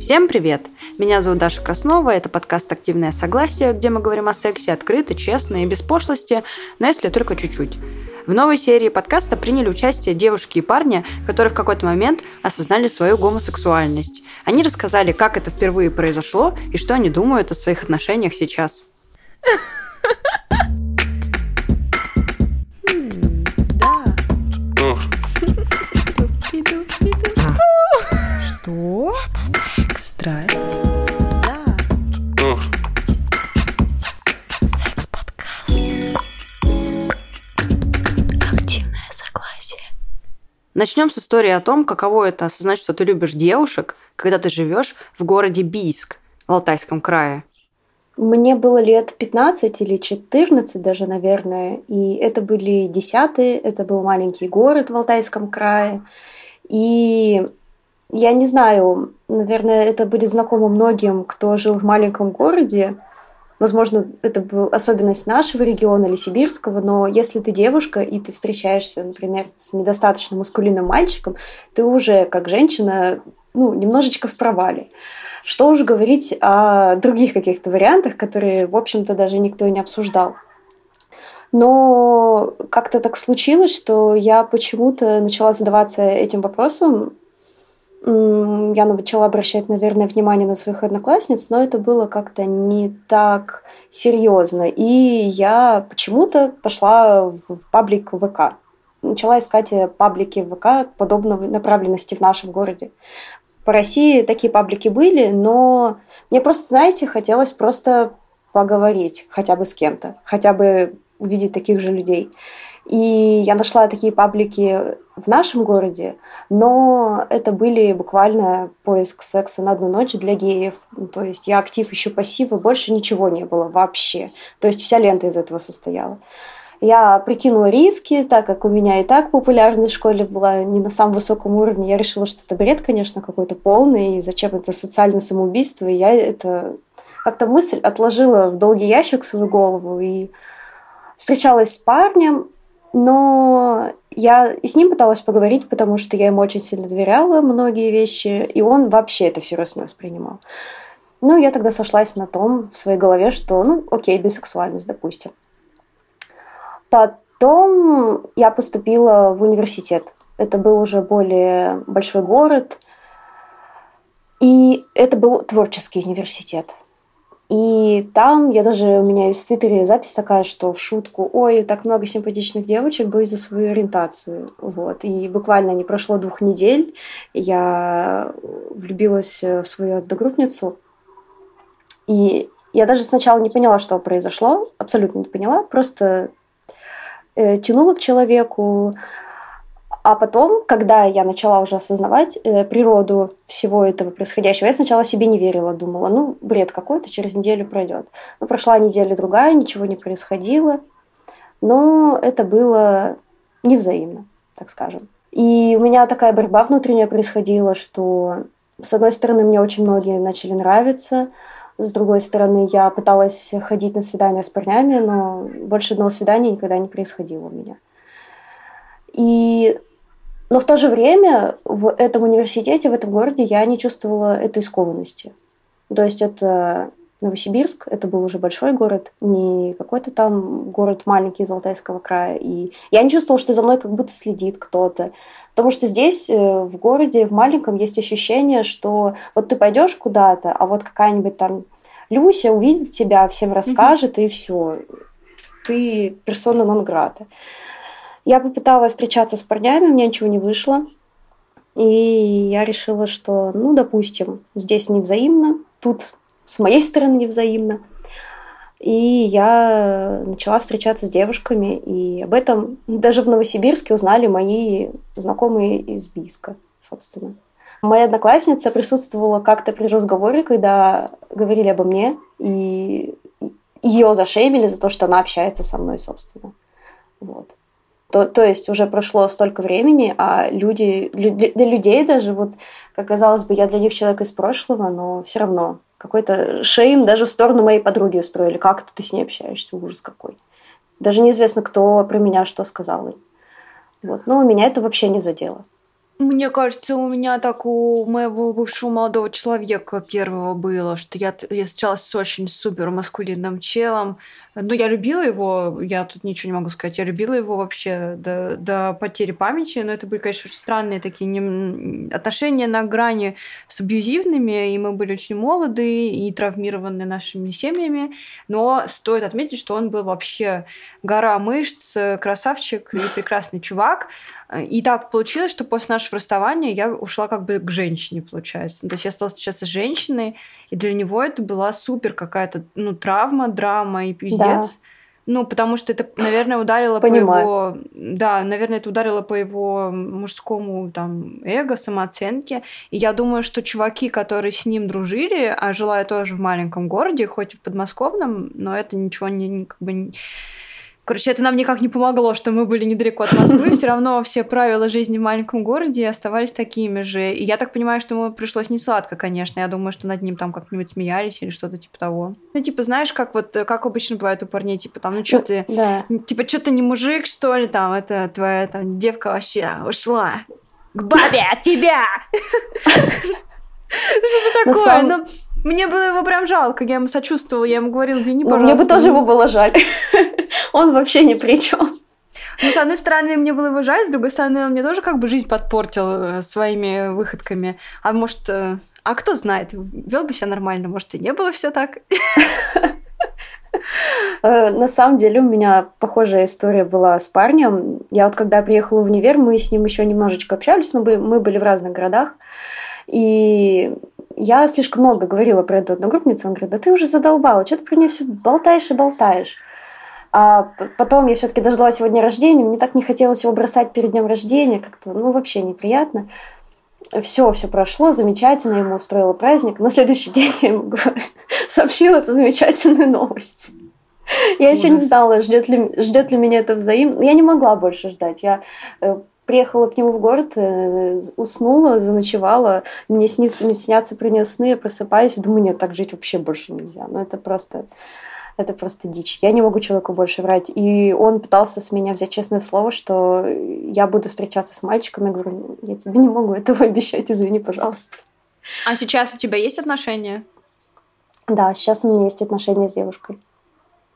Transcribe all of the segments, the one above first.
Всем привет! Меня зовут Даша Краснова, это подкаст «Активное согласие», где мы говорим о сексе открыто, честно и без пошлости, но если только чуть-чуть. В новой серии подкаста приняли участие девушки и парни, которые в какой-то момент осознали свою гомосексуальность. Они рассказали, как это впервые произошло и что они думают о своих отношениях сейчас. Начнем с истории о том, каково это осознать, что ты любишь девушек, когда ты живешь в городе Бийск в Алтайском крае. Мне было лет 15 или 14 даже, наверное, и это были десятые, это был маленький город в Алтайском крае. И я не знаю, наверное, это будет знакомо многим, кто жил в маленьком городе. Возможно, это была особенность нашего региона или сибирского, но если ты девушка и ты встречаешься, например, с недостаточно мускулинным мальчиком, ты уже как женщина ну, немножечко в провале. Что уж говорить о других каких-то вариантах, которые, в общем-то, даже никто и не обсуждал. Но как-то так случилось, что я почему-то начала задаваться этим вопросом я начала обращать, наверное, внимание на своих одноклассниц, но это было как-то не так серьезно. И я почему-то пошла в паблик ВК. Начала искать э, паблики ВК подобной направленности в нашем городе. По России такие паблики были, но мне просто, знаете, хотелось просто поговорить хотя бы с кем-то, хотя бы увидеть таких же людей. И я нашла такие паблики в нашем городе, но это были буквально поиск секса на одну ночь для геев. То есть я актив, еще пассива, больше ничего не было вообще. То есть вся лента из этого состояла. Я прикинула риски, так как у меня и так популярность в школе была не на самом высоком уровне. Я решила, что это бред, конечно, какой-то полный, и зачем это социальное самоубийство. И я это как-то мысль отложила в долгий ящик свою голову и встречалась с парнем, но я и с ним пыталась поговорить, потому что я ему очень сильно доверяла многие вещи, и он вообще это всерьез не воспринимал. Ну, я тогда сошлась на том в своей голове, что, ну, окей, бисексуальность, допустим. Потом я поступила в университет. Это был уже более большой город, и это был творческий университет. И там я даже, у меня есть в Твиттере запись такая, что в шутку, ой, так много симпатичных девочек, боюсь за свою ориентацию. Вот. И буквально не прошло двух недель, я влюбилась в свою одногруппницу. И я даже сначала не поняла, что произошло, абсолютно не поняла, просто э, тянула к человеку, а потом, когда я начала уже осознавать э, природу всего этого происходящего, я сначала себе не верила, думала, ну, бред какой-то, через неделю пройдет. Но прошла неделя другая, ничего не происходило. Но это было невзаимно, так скажем. И у меня такая борьба внутренняя происходила, что, с одной стороны, мне очень многие начали нравиться, с другой стороны, я пыталась ходить на свидания с парнями, но больше одного свидания никогда не происходило у меня. И но в то же время в этом университете, в этом городе я не чувствовала этой скованности. То есть это Новосибирск, это был уже большой город, не какой-то там город маленький из Алтайского края. И я не чувствовала, что за мной как будто следит кто-то. Потому что здесь, э, в городе, в маленьком, есть ощущение, что вот ты пойдешь куда-то, а вот какая-нибудь там Люся увидит тебя, всем расскажет, mm-hmm. и все. Ты персона нон грата. Я попыталась встречаться с парнями, у меня ничего не вышло. И я решила, что, ну, допустим, здесь невзаимно, тут с моей стороны невзаимно. И я начала встречаться с девушками, и об этом даже в Новосибирске узнали мои знакомые из Бийска, собственно. Моя одноклассница присутствовала как-то при разговоре, когда говорили обо мне, и ее зашеймили за то, что она общается со мной, собственно. Вот. То, то есть уже прошло столько времени, а люди, для людей даже, вот, как казалось бы, я для них человек из прошлого, но все равно какой-то шейм даже в сторону моей подруги устроили. Как это ты с ней общаешься? Ужас какой. Даже неизвестно, кто про меня что сказал. Вот. Но меня это вообще не задело. Мне кажется, у меня так у моего бывшего молодого человека первого было, что я, я встречалась с очень супер маскулинным челом. Ну, я любила его, я тут ничего не могу сказать, я любила его вообще до, до потери памяти, но это были, конечно, очень странные такие не... отношения на грани с абьюзивными, и мы были очень молоды и травмированы нашими семьями, но стоит отметить, что он был вообще гора мышц, красавчик и прекрасный чувак. И так получилось, что после нашего расставания я ушла как бы к женщине, получается. То есть я стала встречаться с женщиной, и для него это была супер какая-то ну, травма, драма и пиздец. Да. Ну, потому что это, наверное, ударило Понимаю. по его... Да, наверное, это ударило по его мужскому там эго, самооценке. И я думаю, что чуваки, которые с ним дружили, а жила я тоже в маленьком городе, хоть и в подмосковном, но это ничего не, как бы Короче, это нам никак не помогло, что мы были недалеко от Москвы. Все равно все правила жизни в маленьком городе оставались такими же. И я так понимаю, что ему пришлось не сладко, конечно. Я думаю, что над ним там как-нибудь смеялись или что-то типа того. Ну, типа, знаешь, как вот, как обычно бывает у парней, типа, там, ну, что ну, ты, да. типа, что ты не мужик, что ли, там, это твоя там девка вообще ушла к бабе от тебя. Что такое? Ну, мне было его прям жалко, я ему сочувствовала, я ему говорила, извини, пожалуйста. Ну, мне бы тоже его было жаль. Он вообще ни при чем. Ну, с одной стороны, мне было его жаль, с другой стороны, он мне тоже как бы жизнь подпортил э, своими выходками. А может, э, а кто знает, вел бы себя нормально, может, и не было все так. Э, на самом деле у меня похожая история была с парнем. Я вот когда приехала в универ, мы с ним еще немножечко общались, но мы были в разных городах. И я слишком много говорила про эту одногруппницу. Он говорит, да ты уже задолбала, что ты про нее все болтаешь и болтаешь. А потом я все-таки дождалась его дня рождения, мне так не хотелось его бросать перед днем рождения, как-то, ну, вообще неприятно. Все, все прошло, замечательно, ему устроила праздник. На следующий день я ему сообщила эту замечательную новость. Я еще не знала, ждет ли, ждет ли меня это взаимно. Я не могла больше ждать. Я э, приехала к нему в город, э, уснула, заночевала, мне снится, мне снятся про нее сны, я просыпаюсь и думаю, нет, так жить вообще больше нельзя. Ну, это просто это просто дичь. Я не могу человеку больше врать. И он пытался с меня взять честное слово, что я буду встречаться с мальчиком. Я говорю, я тебе не могу этого обещать, извини, пожалуйста. А сейчас у тебя есть отношения? Да, сейчас у меня есть отношения с девушкой.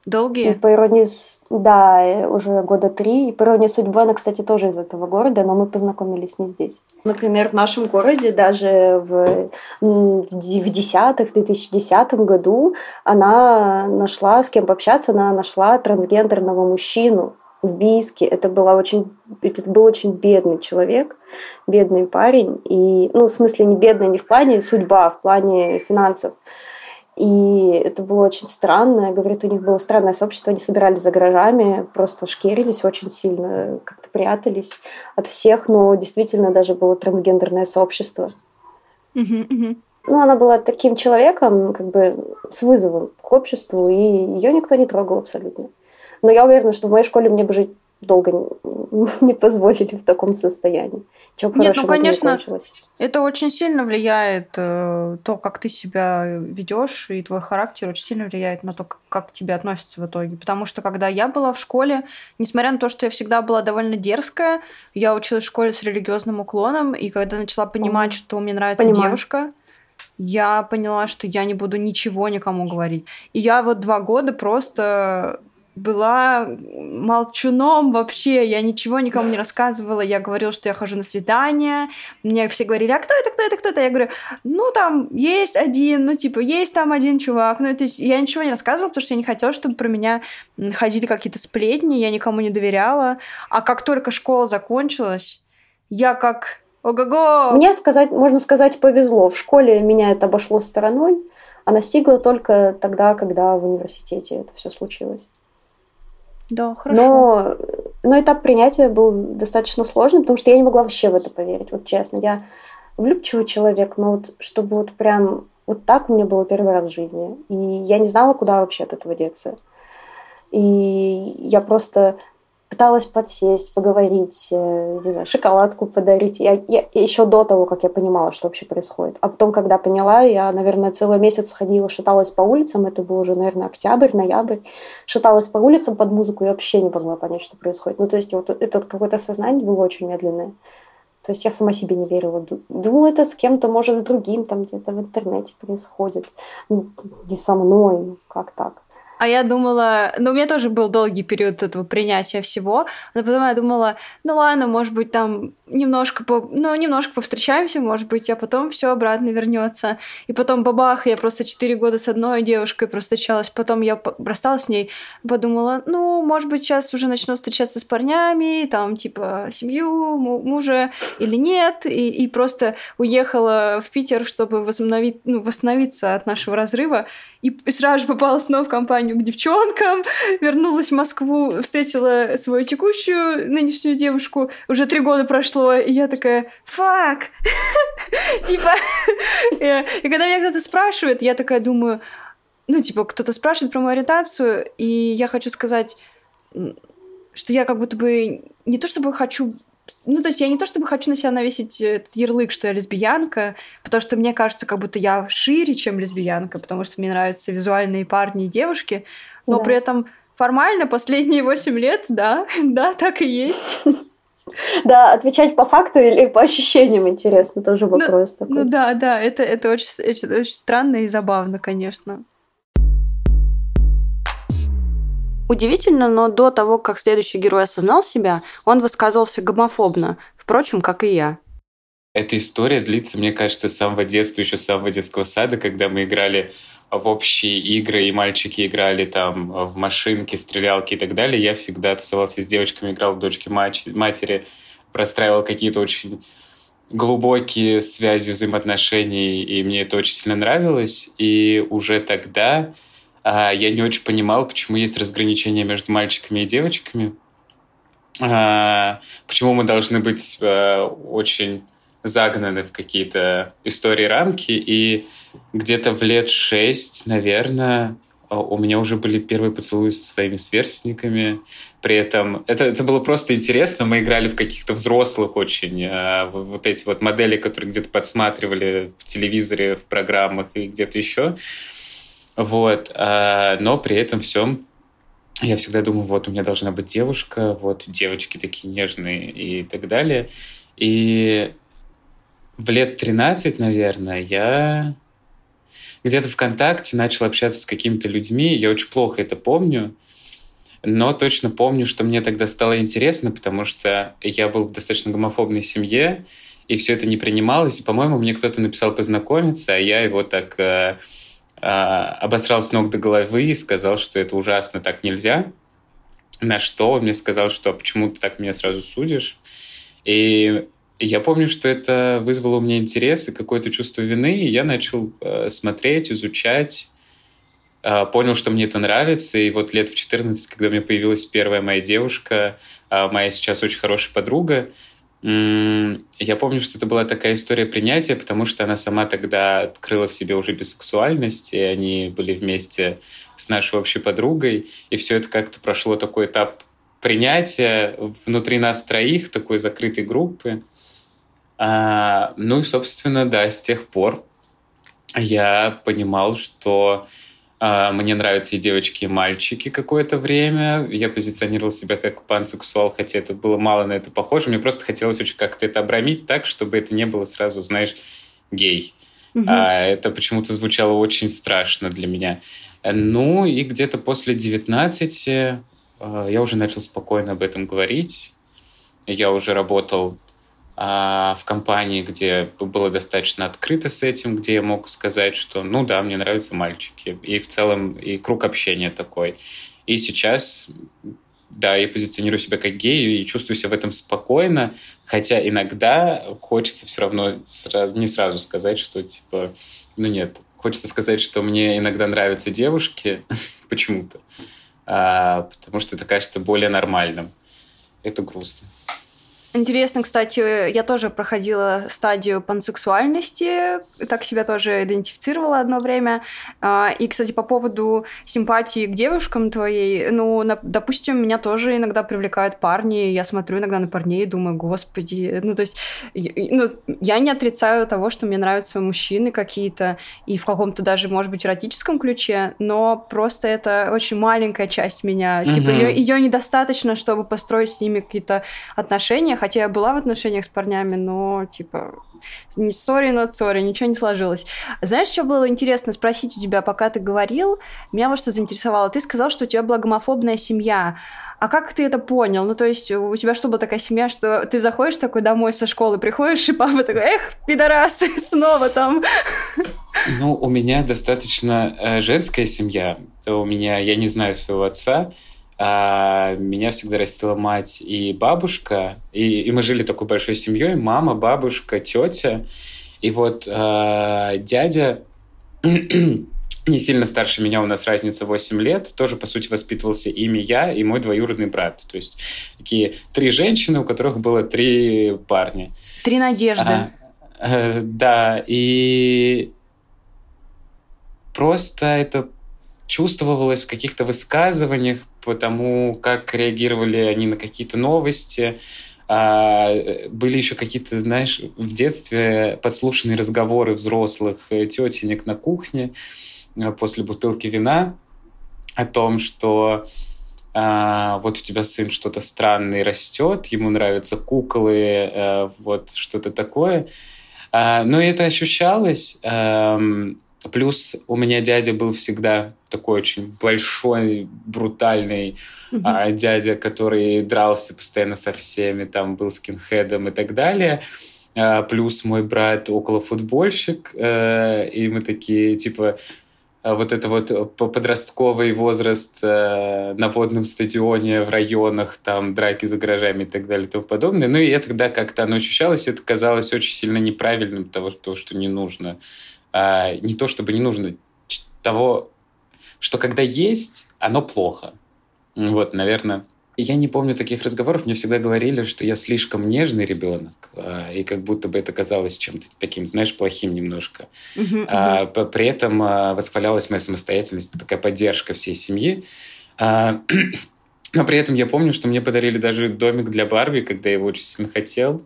Долгие? И по иронии... Да, уже года три. И по иронии судьбы она, кстати, тоже из этого города, но мы познакомились не здесь. Например, в нашем городе даже в, в 10 2010 году она нашла с кем пообщаться, она нашла трансгендерного мужчину в Бийске. Это, была очень, это был очень бедный человек, бедный парень. И, ну, в смысле, не бедный не в плане судьба, а в плане финансов. И это было очень странно. Говорит, у них было странное сообщество, они собирались за гаражами, просто шкерились очень сильно, как-то прятались от всех, но действительно даже было трансгендерное сообщество. Ну, она была таким человеком, как бы с вызовом к обществу, и ее никто не трогал абсолютно. Но я уверена, что в моей школе мне бы жить долго не позволили в таком состоянии. Чего Нет, ну, конечно, это очень сильно влияет, э, то, как ты себя ведешь, и твой характер очень сильно влияет на то, как, как к тебе относятся в итоге. Потому что, когда я была в школе, несмотря на то, что я всегда была довольно дерзкая, я училась в школе с религиозным уклоном, и когда начала понимать, что мне нравится Понимаю. девушка, я поняла, что я не буду ничего никому говорить. И я вот два года просто была молчуном вообще, я ничего никому не рассказывала, я говорила, что я хожу на свидание, мне все говорили, а кто это, кто это, кто это, я говорю, ну там есть один, ну типа есть там один чувак, ну то есть я ничего не рассказывала, потому что я не хотела, чтобы про меня ходили какие-то сплетни, я никому не доверяла, а как только школа закончилась, я как ого-го! Мне сказать, можно сказать, повезло, в школе меня это обошло стороной, а настигло только тогда, когда в университете это все случилось. Да, хорошо. Но, но этап принятия был достаточно сложный, потому что я не могла вообще в это поверить, вот честно. Я влюбчивый человек, но вот чтобы вот прям вот так у меня было первый раз в жизни. И я не знала, куда вообще от этого деться. И я просто пыталась подсесть, поговорить, э, не знаю, шоколадку подарить. Я, я еще до того, как я понимала, что вообще происходит. А потом, когда поняла, я, наверное, целый месяц ходила, шаталась по улицам. Это был уже, наверное, октябрь, ноябрь. Шаталась по улицам под музыку и вообще не могла понять, что происходит. Ну, то есть вот это какое-то сознание было очень медленное. То есть я сама себе не верила. Думала, это с кем-то, может, с другим там где-то в интернете происходит. Ну, не со мной, ну, как так? А я думала, ну, у меня тоже был долгий период этого принятия всего, но потом я думала, ну ладно, может быть, там немножко, по, ну, немножко повстречаемся, может быть, а потом все обратно вернется. И потом бабах, я просто 4 года с одной девушкой простачалась, потом я рассталась с ней, подумала, ну, может быть, сейчас уже начну встречаться с парнями, там, типа, семью, мужа или нет, и, и просто уехала в Питер, чтобы возобновить, ну, восстановиться от нашего разрыва, и сразу же попала снова в компанию к девчонкам, вернулась в Москву, встретила свою текущую нынешнюю девушку, уже три года прошло, и я такая, фак! Типа, и когда меня кто-то спрашивает, я такая думаю, ну, типа, кто-то спрашивает про мою ориентацию, и я хочу сказать, что я как будто бы не то чтобы хочу ну, то есть я не то чтобы хочу на себя навесить этот ярлык, что я лесбиянка, потому что мне кажется, как будто я шире, чем лесбиянка, потому что мне нравятся визуальные парни и девушки, но да. при этом формально последние восемь лет, да, да, так и есть. Да, отвечать по факту или по ощущениям интересно, тоже ну, вопрос ну, такой. Ну да, да, это, это очень, очень, очень странно и забавно, конечно. Удивительно, но до того, как следующий герой осознал себя, он высказывался гомофобно, впрочем, как и я. Эта история длится, мне кажется, с самого детства, еще с самого детского сада, когда мы играли в общие игры, и мальчики играли там в машинки, стрелялки и так далее. Я всегда тусовался с девочками, играл в дочки матери, простраивал какие-то очень глубокие связи взаимоотношений, и мне это очень сильно нравилось. И уже тогда а, я не очень понимал, почему есть разграничение между мальчиками и девочками. А, почему мы должны быть а, очень загнаны в какие-то истории рамки. И где-то в лет шесть, наверное, у меня уже были первые поцелуи со своими сверстниками. При этом это, это было просто интересно. Мы играли в каких-то взрослых очень вот эти вот модели, которые где-то подсматривали в телевизоре, в программах и где-то еще. Вот. А, но при этом всем я всегда думаю, вот у меня должна быть девушка, вот девочки такие нежные и так далее. И в лет 13, наверное, я где-то ВКонтакте начал общаться с какими-то людьми. Я очень плохо это помню, но точно помню, что мне тогда стало интересно, потому что я был в достаточно гомофобной семье, и все это не принималось. И, по-моему, мне кто-то написал познакомиться, а я его так э, обосрал с ног до головы и сказал, что это ужасно, так нельзя. На что он мне сказал, что почему ты так меня сразу судишь. И я помню, что это вызвало у меня интерес и какое-то чувство вины, и я начал э, смотреть, изучать, э, понял, что мне это нравится, и вот лет в 14, когда у меня появилась первая моя девушка, э, моя сейчас очень хорошая подруга, я помню, что это была такая история принятия, потому что она сама тогда открыла в себе уже бисексуальность, и они были вместе с нашей общей подругой, и все это как-то прошло такой этап принятия внутри нас троих, такой закрытой группы. А, ну и, собственно, да, с тех пор я понимал, что мне нравятся и девочки, и мальчики какое-то время. Я позиционировал себя как пансексуал, хотя это было мало на это похоже. Мне просто хотелось очень как-то это обрамить так, чтобы это не было сразу, знаешь, гей. Угу. А это почему-то звучало очень страшно для меня. Ну и где-то после 19 а, я уже начал спокойно об этом говорить. Я уже работал а, в компании, где было достаточно открыто с этим, где я мог сказать, что, ну да, мне нравятся мальчики. И в целом и круг общения такой. И сейчас, да, я позиционирую себя как гей и чувствую себя в этом спокойно, хотя иногда хочется все равно сразу, не сразу сказать, что типа, ну нет, хочется сказать, что мне иногда нравятся девушки почему-то, а, потому что это кажется более нормальным. Это грустно. Интересно, кстати, я тоже проходила стадию пансексуальности, так себя тоже идентифицировала одно время. А, и, кстати, по поводу симпатии к девушкам твоей, ну, допустим, меня тоже иногда привлекают парни, я смотрю иногда на парней и думаю, господи, ну, то есть, ну, я не отрицаю того, что мне нравятся мужчины какие-то, и в каком-то даже, может быть, эротическом ключе, но просто это очень маленькая часть меня, mm-hmm. типа, ее недостаточно, чтобы построить с ними какие-то отношения, хотя я была в отношениях с парнями, но, типа, сори на сори, ничего не сложилось. Знаешь, что было интересно спросить у тебя, пока ты говорил? Меня вот что заинтересовало. Ты сказал, что у тебя была гомофобная семья. А как ты это понял? Ну, то есть, у тебя что была такая семья, что ты заходишь такой домой со школы, приходишь, и папа такой, эх, пидорасы, снова там. Ну, у меня достаточно э, женская семья. У меня, я не знаю своего отца, а меня всегда растила мать и бабушка, и, и мы жили такой большой семьей, мама, бабушка, тетя, и вот э, дядя не сильно старше меня, у нас разница 8 лет, тоже, по сути, воспитывался ими я и мой двоюродный брат. То есть такие три женщины, у которых было три парня. Три надежды. А, э, да, и просто это чувствовалось в каких-то высказываниях, потому как реагировали они на какие-то новости. А, были еще какие-то, знаешь, в детстве подслушанные разговоры взрослых э, тетенек на кухне э, после бутылки вина о том, что а, вот у тебя сын что-то странное растет, ему нравятся куклы, а, вот что-то такое. А, но это ощущалось. А, плюс у меня дядя был всегда такой очень большой, брутальный mm-hmm. а, дядя, который дрался постоянно со всеми, там был скинхедом и так далее. А, плюс мой брат около футбольщик, а, и мы такие, типа, а, вот это вот подростковый возраст э, на водном стадионе в районах, там драки за гаражами и так далее и тому подобное. Ну и это тогда как-то оно ощущалось, это казалось очень сильно неправильным, того, что, что не нужно. А, не то, чтобы не нужно, того, что когда есть, оно плохо. Вот, наверное. Я не помню таких разговоров. Мне всегда говорили, что я слишком нежный ребенок, а, и как будто бы это казалось чем-то таким, знаешь, плохим немножко. Uh-huh, uh-huh. При этом а, восхвалялась моя самостоятельность, такая поддержка всей семьи. Но при этом я помню, что мне подарили даже домик для Барби, когда я его очень сильно хотел.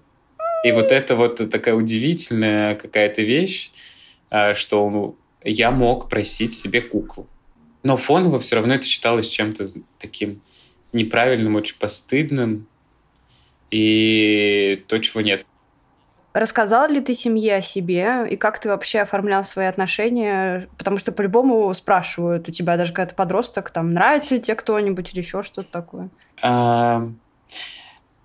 И вот это вот такая удивительная какая-то вещь, что я мог просить себе куклу. Но фоново все равно это считалось чем-то таким неправильным, очень постыдным. И то, чего нет. Рассказал ли ты семье о себе и как ты вообще оформлял свои отношения? Потому что по-любому спрашивают у тебя даже когда ты подросток, там, нравится ли тебе кто-нибудь или еще что-то такое? А,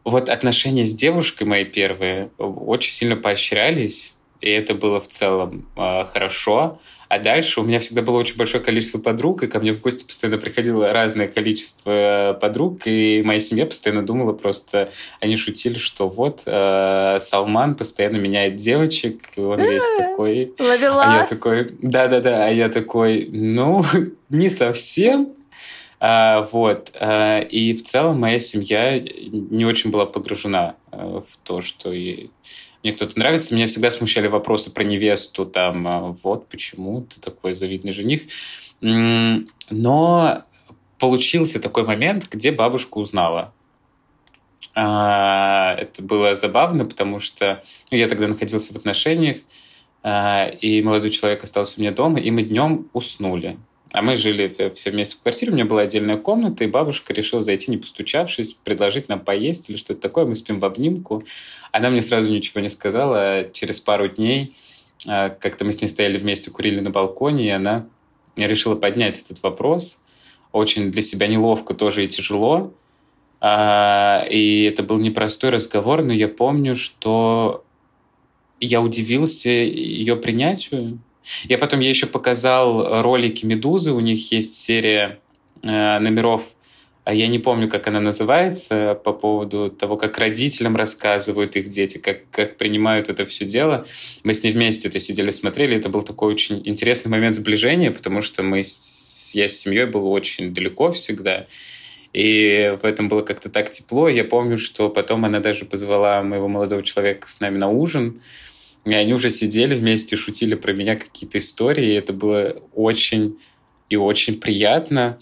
вот отношения с девушкой мои первые очень сильно поощрялись, и это было в целом а, хорошо. А дальше у меня всегда было очень большое количество подруг, и ко мне в гости постоянно приходило разное количество подруг, и моя семья постоянно думала просто, они шутили, что вот э, Салман постоянно меняет девочек, и он весь такой... Ловелас. А я такой, да-да-да, а я такой, ну, не совсем, а, вот. А, и в целом моя семья не очень была погружена а, в то, что мне кто-то нравится. Меня всегда смущали вопросы про невесту, там, а, вот почему ты такой завидный жених. Но получился такой момент, где бабушка узнала. А, это было забавно, потому что ну, я тогда находился в отношениях, а, и молодой человек остался у меня дома, и мы днем уснули. А мы жили все вместе в квартире, у меня была отдельная комната, и бабушка решила зайти, не постучавшись, предложить нам поесть или что-то такое. Мы спим в обнимку. Она мне сразу ничего не сказала. Через пару дней а, как-то мы с ней стояли вместе, курили на балконе, и она решила поднять этот вопрос. Очень для себя неловко тоже и тяжело. А, и это был непростой разговор, но я помню, что я удивился ее принятию, я потом ей еще показал ролики «Медузы». У них есть серия э, номеров, а я не помню, как она называется, по поводу того, как родителям рассказывают их дети, как, как принимают это все дело. Мы с ней вместе это сидели, смотрели. Это был такой очень интересный момент сближения, потому что мы с, я с семьей был очень далеко всегда. И в этом было как-то так тепло. Я помню, что потом она даже позвала моего молодого человека с нами на ужин. И они уже сидели вместе, шутили про меня какие-то истории, и это было очень и очень приятно.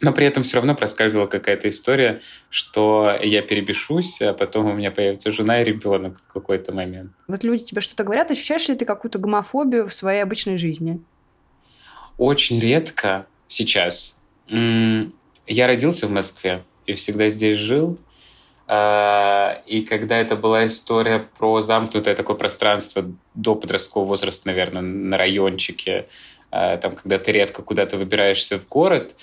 Но при этом все равно проскальзывала какая-то история, что я перебешусь, а потом у меня появится жена и ребенок в какой-то момент. Вот люди тебе что-то говорят, ощущаешь ли ты какую-то гомофобию в своей обычной жизни? Очень редко сейчас. Я родился в Москве и всегда здесь жил. А, и когда это была история про замкнутое такое пространство до подросткового возраста, наверное, на райончике, а, там, когда ты редко куда-то выбираешься в город,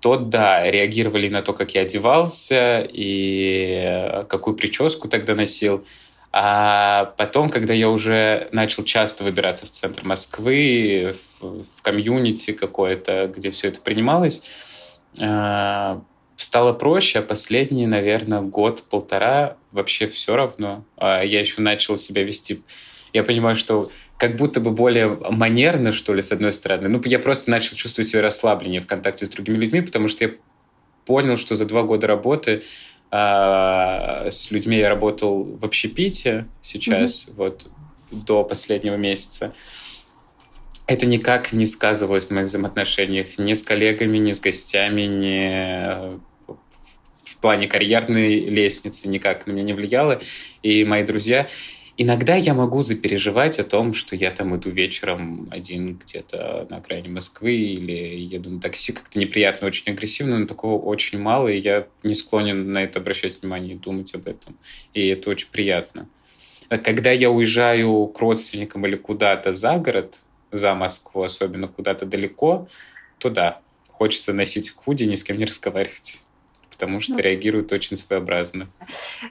то да, реагировали на то, как я одевался и какую прическу тогда носил. А потом, когда я уже начал часто выбираться в центр Москвы, в, в комьюнити какое-то, где все это принималось, а, стало проще, а последние, наверное, год-полтора вообще все равно. А я еще начал себя вести... Я понимаю, что как будто бы более манерно, что ли, с одной стороны. Ну, я просто начал чувствовать себя расслабленнее в контакте с другими людьми, потому что я понял, что за два года работы э, с людьми я работал в общепите сейчас, mm-hmm. вот, до последнего месяца. Это никак не сказывалось на моих взаимоотношениях ни с коллегами, ни с гостями, ни в плане карьерной лестницы никак на меня не влияло. И мои друзья... Иногда я могу запереживать о том, что я там иду вечером один где-то на окраине Москвы или еду на такси. Как-то неприятно, очень агрессивно, но такого очень мало, и я не склонен на это обращать внимание и думать об этом. И это очень приятно. Когда я уезжаю к родственникам или куда-то за город, за Москву, особенно куда-то далеко, то да, хочется носить худи, ни с кем не разговаривать потому что ну. реагируют очень своеобразно.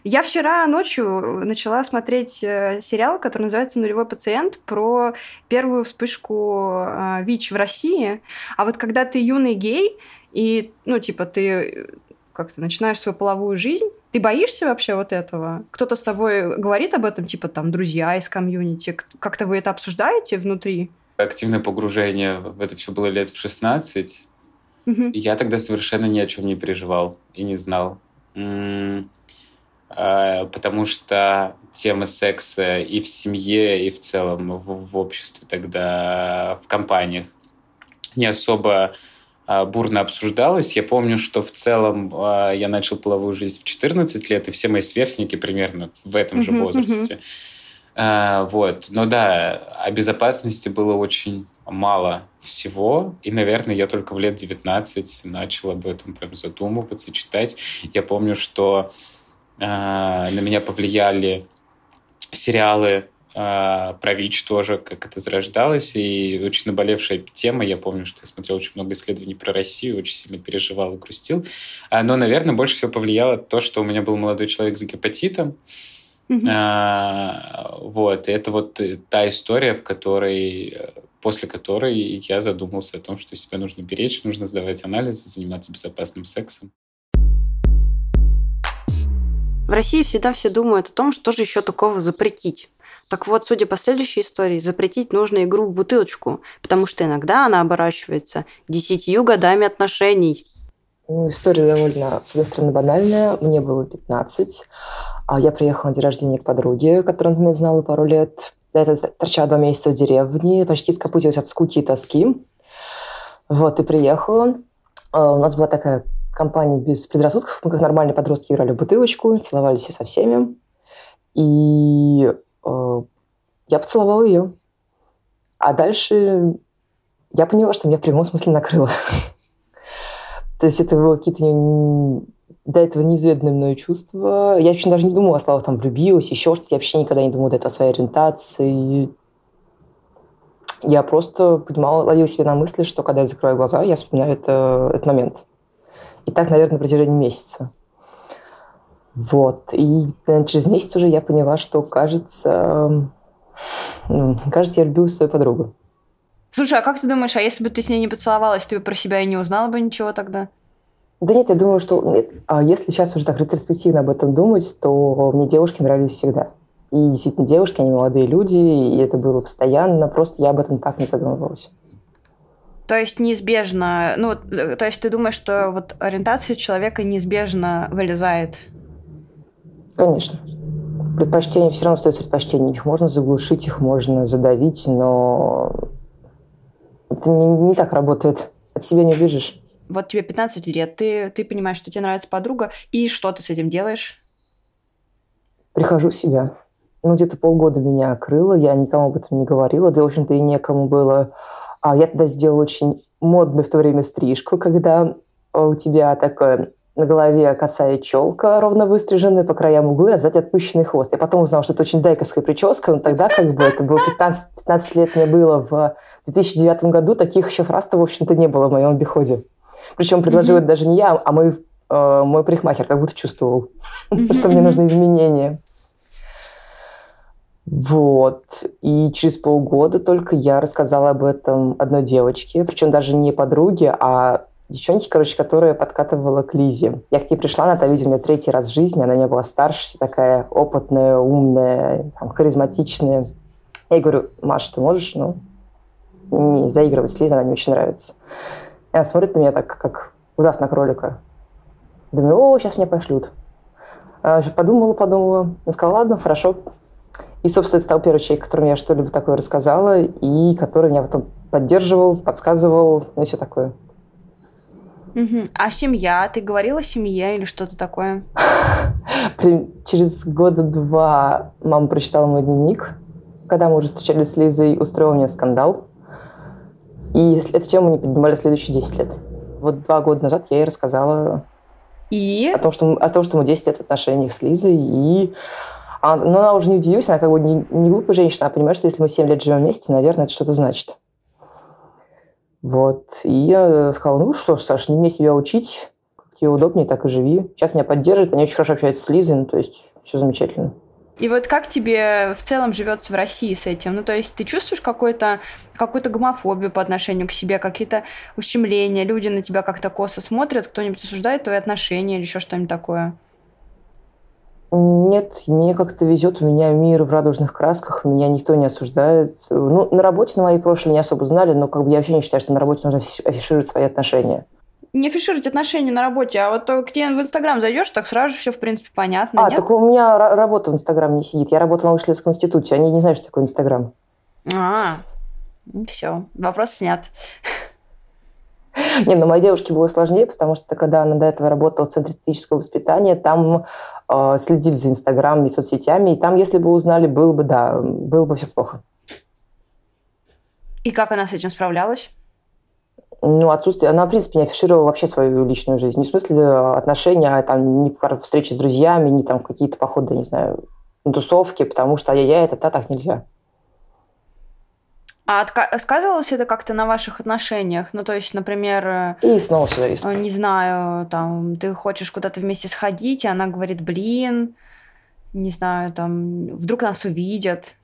Я вчера ночью начала смотреть э, сериал, который называется «Нулевой пациент», про первую вспышку э, ВИЧ в России. А вот когда ты юный гей, и, ну, типа, ты как-то начинаешь свою половую жизнь, ты боишься вообще вот этого? Кто-то с тобой говорит об этом, типа, там, друзья из комьюнити? Как-то вы это обсуждаете внутри? Активное погружение в это все было лет в 16. Угу. Я тогда совершенно ни о чем не переживал и не знал. А, потому что тема секса и в семье, и в целом в, в обществе тогда, в компаниях не особо а, бурно обсуждалась. Я помню, что в целом а, я начал половую жизнь в 14 лет, и все мои сверстники примерно в этом же возрасте. Uh-huh. А, вот. Но да, о безопасности было очень мало всего. И, наверное, я только в лет 19 начал об этом прям задумываться, читать. Я помню, что э, на меня повлияли сериалы э, про ВИЧ тоже, как это зарождалось, и очень наболевшая тема. Я помню, что я смотрел очень много исследований про Россию, очень сильно переживал и грустил. Но, наверное, больше всего повлияло то, что у меня был молодой человек с гепатитом, Mm-hmm. А, вот, и это вот та история, в которой, после которой я задумался о том, что себя нужно беречь, нужно сдавать анализы, заниматься безопасным сексом. В России всегда все думают о том, что же еще такого запретить. Так вот, судя по следующей истории, запретить нужно игру в бутылочку, потому что иногда она оборачивается десятью годами отношений. Ну, история довольно, с одной стороны, банальная. Мне было 15. А я приехала на день рождения к подруге, которую он знала пару лет. Этого торчала два месяца в деревне, почти скопутилась от скуки и тоски. Вот, и приехала. А, у нас была такая компания без предрассудков. Мы как нормальные подростки играли в бутылочку, целовались и со всеми. И э, я поцеловала ее. А дальше я поняла, что меня в прямом смысле накрыло. То есть это было какие-то до этого неизведанное мною чувство. Я вообще даже не думала, Слава там влюбилась, еще что-то. Я вообще никогда не думала до этого о своей ориентации. Я просто понимала, ловила себя на мысли, что когда я закрываю глаза, я вспоминаю это, этот момент. И так, наверное, на протяжении месяца. Вот. И наверное, через месяц уже я поняла, что, кажется, ну, кажется, я любила свою подругу. Слушай, а как ты думаешь, а если бы ты с ней не поцеловалась, ты бы про себя и не узнала бы ничего тогда? Да нет, я думаю, что а если сейчас уже так ретроспективно об этом думать, то мне девушки нравились всегда. И действительно, девушки, они молодые люди, и это было постоянно, просто я об этом так не задумывалась. То есть неизбежно, ну, то есть ты думаешь, что вот ориентация человека неизбежно вылезает? Конечно. Предпочтения все равно остаются предпочтениями. Их можно заглушить, их можно задавить, но это не, не так работает. От себя не убежишь вот тебе 15 лет, ты, ты понимаешь, что тебе нравится подруга, и что ты с этим делаешь? Прихожу в себя. Ну, где-то полгода меня крыло, я никому об этом не говорила, да, в общем-то, и некому было. А я тогда сделала очень модную в то время стрижку, когда у тебя такое на голове косая челка, ровно выстриженная по краям углы, а сзади отпущенный хвост. Я потом узнала, что это очень дайковская прическа, но тогда как бы это было 15, 15 лет мне было в 2009 году, таких еще фраз-то, в общем-то, не было в моем обиходе. Причем предложил это даже не я, а мой, э, мой парикмахер, как будто чувствовал, что мне нужны изменения. Вот. И через полгода только я рассказала об этом одной девочке, причем даже не подруге, а девчонке, короче, которая подкатывала к Лизе. Я к ней пришла, она видела меня третий раз в жизни, она меня была старше, вся такая опытная, умная, там, харизматичная. Я ей говорю, Маша, ты можешь, ну, не заигрывать с Лизой, она мне очень нравится. И она смотрит на меня так, как удав на кролика. Думаю, о, сейчас меня пошлют. А, подумала, подумала. Я сказала, ладно, хорошо. И, собственно, это стал первый человек, которому я что-либо такое рассказала, и который меня потом поддерживал, подсказывал, ну и все такое. Угу. А семья? Ты говорила о семье или что-то такое? Через года два мама прочитала мой дневник. Когда мы уже встречались с Лизой, устроила мне скандал. И эту тему не поднимали следующие 10 лет. Вот два года назад я ей рассказала и? О том, что, о том, что мы 10 лет в отношениях с Лизой. И а, но она уже не удивилась, она как бы не, не глупая женщина, а понимает, что если мы 7 лет живем вместе, наверное, это что-то значит. Вот. И я сказала, ну что ж, Саша, не мне себя учить, как тебе удобнее, так и живи. Сейчас меня поддерживают, они очень хорошо общаются с Лизой, ну то есть все замечательно. И вот как тебе в целом живется в России с этим? Ну, то есть ты чувствуешь какую-то какую-то гомофобию по отношению к себе, какие-то ущемления, люди на тебя как-то косо смотрят, кто-нибудь осуждает твои отношения или еще что-нибудь такое? Нет, мне как-то везет, у меня мир в радужных красках, меня никто не осуждает. Ну, на работе на мои прошлые не особо знали, но как бы я вообще не считаю, что на работе нужно афишировать свои отношения. Не афишировать отношения на работе, а вот где в Инстаграм зайдешь, так сразу же все, в принципе, понятно. А, нет? так у меня работа в Инстаграм не сидит. Я работала в научно институте, они не знают, что такое Инстаграм. А, все, вопрос снят. Не, ну моей девушке было сложнее, потому что когда она до этого работала в Центре этического воспитания, там э, следили за Инстаграм и соцсетями, и там, если бы узнали, было бы, да, было бы все плохо. И как она с этим справлялась? Ну, отсутствие... Она, в принципе, не афишировала вообще свою личную жизнь. Не в смысле э, отношения, а там не встречи с друзьями, не там какие-то походы, не знаю, на тусовки, потому что ай-яй-яй, это так нельзя. А отка- сказывалось это как-то на ваших отношениях? Ну, то есть, например... Э, и снова все зависит. Не знаю, там, ты хочешь куда-то вместе сходить, и она говорит, блин, не знаю, там, вдруг нас увидят.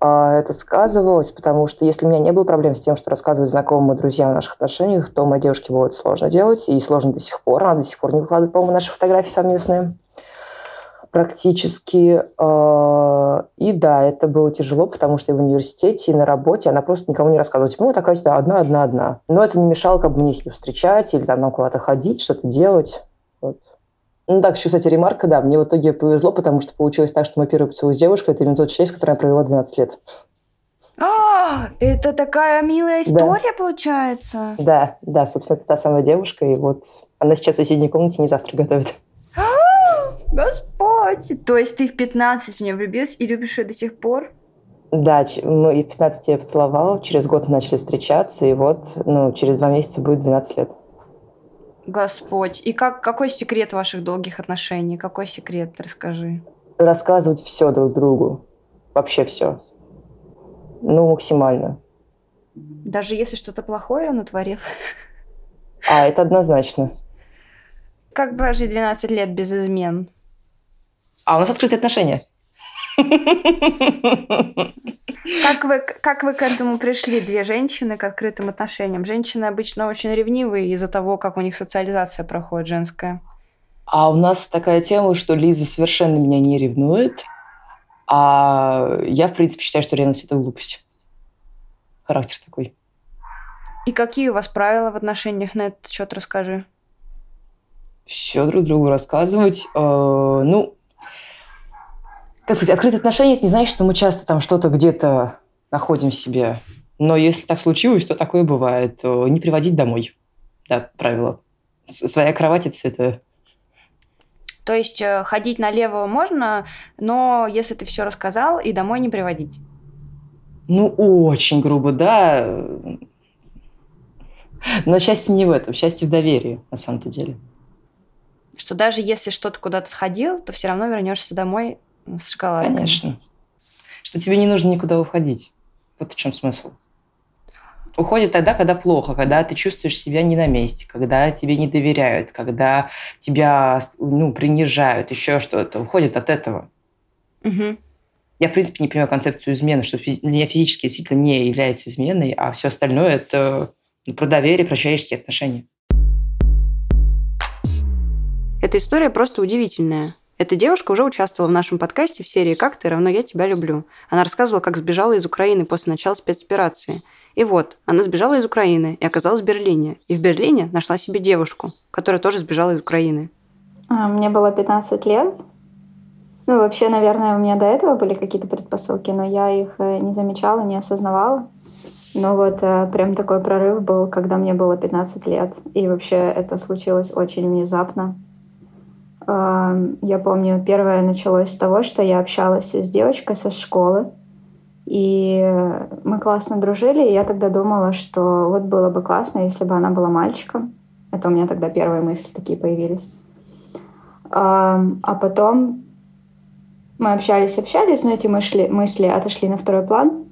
А это сказывалось, потому что если у меня не было проблем с тем, что рассказывать знакомым и друзьям о наших отношениях, то моей девушке было это сложно делать, и сложно до сих пор. Она до сих пор не выкладывает, по-моему, наши фотографии совместные практически. А, и да, это было тяжело, потому что и в университете, и на работе она просто никому не рассказывала. Типа, ну, такая сюда одна, одна, одна. Но это не мешало как бы мне с ней встречать или там куда-то ходить, что-то делать. Вот. Ну, так, еще, кстати, ремарка, да, мне в итоге повезло, потому что получилось так, что мой первый поцелуй с девушкой – это именно тот человек, с которым я провела 12 лет. А, это такая милая история, да. получается? Да, да, собственно, это та самая девушка, и вот она сейчас в соседней комнате не завтрак готовит. Господь! То есть ты в 15 в нее влюбилась и любишь ее до сих пор? Да, мы в 15 я поцеловала, через год мы начали встречаться, и вот ну, через два месяца будет 12 лет. Господь. И как, какой секрет ваших долгих отношений? Какой секрет? Расскажи. Рассказывать все друг другу. Вообще все. Ну, максимально. Даже если что-то плохое он утворил? А, это однозначно. Как прожить 12 лет без измен? А у нас открытые отношения. Как вы, как вы к этому пришли, две женщины, к открытым отношениям? Женщины обычно очень ревнивые из-за того, как у них социализация проходит женская. А у нас такая тема, что Лиза совершенно меня не ревнует, а я, в принципе, считаю, что ревность – это глупость. Характер такой. И какие у вас правила в отношениях на этот счет, расскажи. Все друг другу рассказывать. Э, ну, как сказать, открытые отношения, это не значит, что мы часто там что-то где-то находим в себе. Но если так случилось, то такое бывает. Не приводить домой. Да, правило. Своя кровать – это святое. То есть э, ходить налево можно, но если ты все рассказал, и домой не приводить. Ну, очень грубо, да. Но счастье не в этом. Счастье в доверии, на самом-то деле. Что даже если что-то куда-то сходил, то все равно вернешься домой с шоколадкой. Конечно. Что тебе не нужно никуда уходить. Вот в чем смысл. Уходит тогда, когда плохо, когда ты чувствуешь себя не на месте, когда тебе не доверяют, когда тебя ну, принижают, еще что-то. Уходит от этого. Угу. Я, в принципе, не понимаю концепцию измены, что для меня физически действительно не является изменой, а все остальное – это ну, про доверие, про человеческие отношения. Эта история просто удивительная. Эта девушка уже участвовала в нашем подкасте в серии «Как ты равно я тебя люблю». Она рассказывала, как сбежала из Украины после начала спецоперации. И вот, она сбежала из Украины и оказалась в Берлине. И в Берлине нашла себе девушку, которая тоже сбежала из Украины. А, мне было 15 лет. Ну, вообще, наверное, у меня до этого были какие-то предпосылки, но я их э, не замечала, не осознавала. Но вот э, прям такой прорыв был, когда мне было 15 лет. И вообще это случилось очень внезапно. Я помню, первое началось с того, что я общалась с девочкой со школы, и мы классно дружили, и я тогда думала, что вот было бы классно, если бы она была мальчиком. Это у меня тогда первые мысли такие появились. А потом мы общались, общались, но эти мысли, мысли отошли на второй план.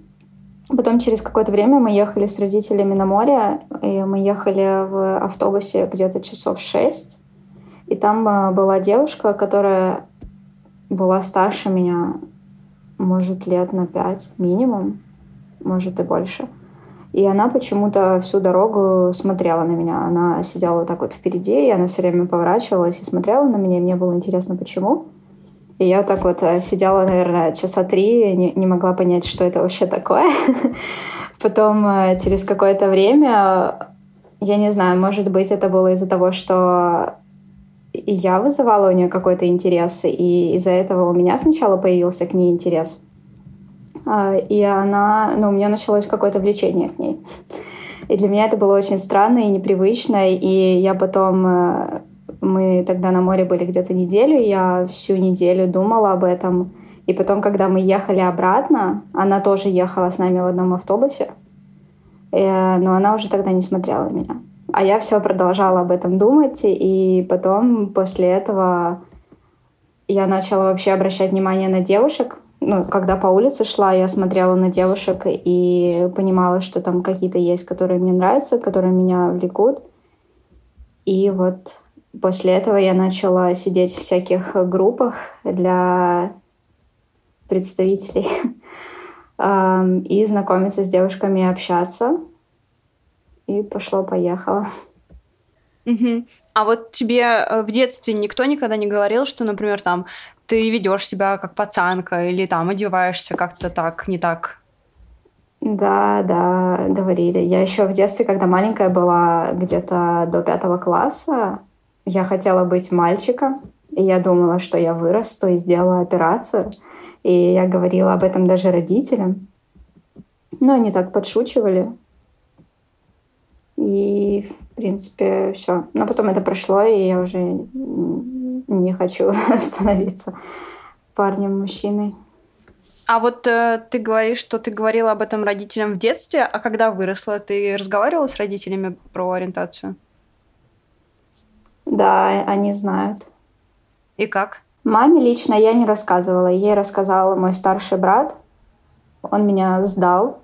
Потом через какое-то время мы ехали с родителями на море, и мы ехали в автобусе где-то часов шесть. И там э, была девушка, которая была старше меня, может, лет на пять минимум, может и больше. И она почему-то всю дорогу смотрела на меня. Она сидела вот так вот впереди, и она все время поворачивалась и смотрела на меня, и мне было интересно, почему. И я так вот э, сидела, наверное, часа три, не, не могла понять, что это вообще такое. Потом э, через какое-то время, я не знаю, может быть, это было из-за того, что и я вызывала у нее какой-то интерес, и из-за этого у меня сначала появился к ней интерес. А, и она, ну, у меня началось какое-то влечение к ней. И для меня это было очень странно и непривычно, и я потом э, мы тогда на море были где-то неделю, я всю неделю думала об этом. И потом, когда мы ехали обратно, она тоже ехала с нами в одном автобусе, э, но она уже тогда не смотрела на меня. А я все продолжала об этом думать, и потом после этого я начала вообще обращать внимание на девушек. Ну, когда по улице шла, я смотрела на девушек и понимала, что там какие-то есть, которые мне нравятся, которые меня влекут. И вот после этого я начала сидеть в всяких группах для представителей и знакомиться с девушками и общаться и пошло-поехало. Угу. А вот тебе э, в детстве никто никогда не говорил, что, например, там ты ведешь себя как пацанка или там одеваешься как-то так, не так? Да, да, говорили. Я еще в детстве, когда маленькая была, где-то до пятого класса, я хотела быть мальчиком, и я думала, что я вырасту и сделаю операцию. И я говорила об этом даже родителям. Но они так подшучивали. И, в принципе, все. Но потом это прошло, и я уже не хочу становиться парнем-мужчиной. А вот э, ты говоришь, что ты говорила об этом родителям в детстве, а когда выросла, ты разговаривала с родителями про ориентацию? Да, они знают. И как? Маме лично я не рассказывала. Ей рассказал мой старший брат. Он меня сдал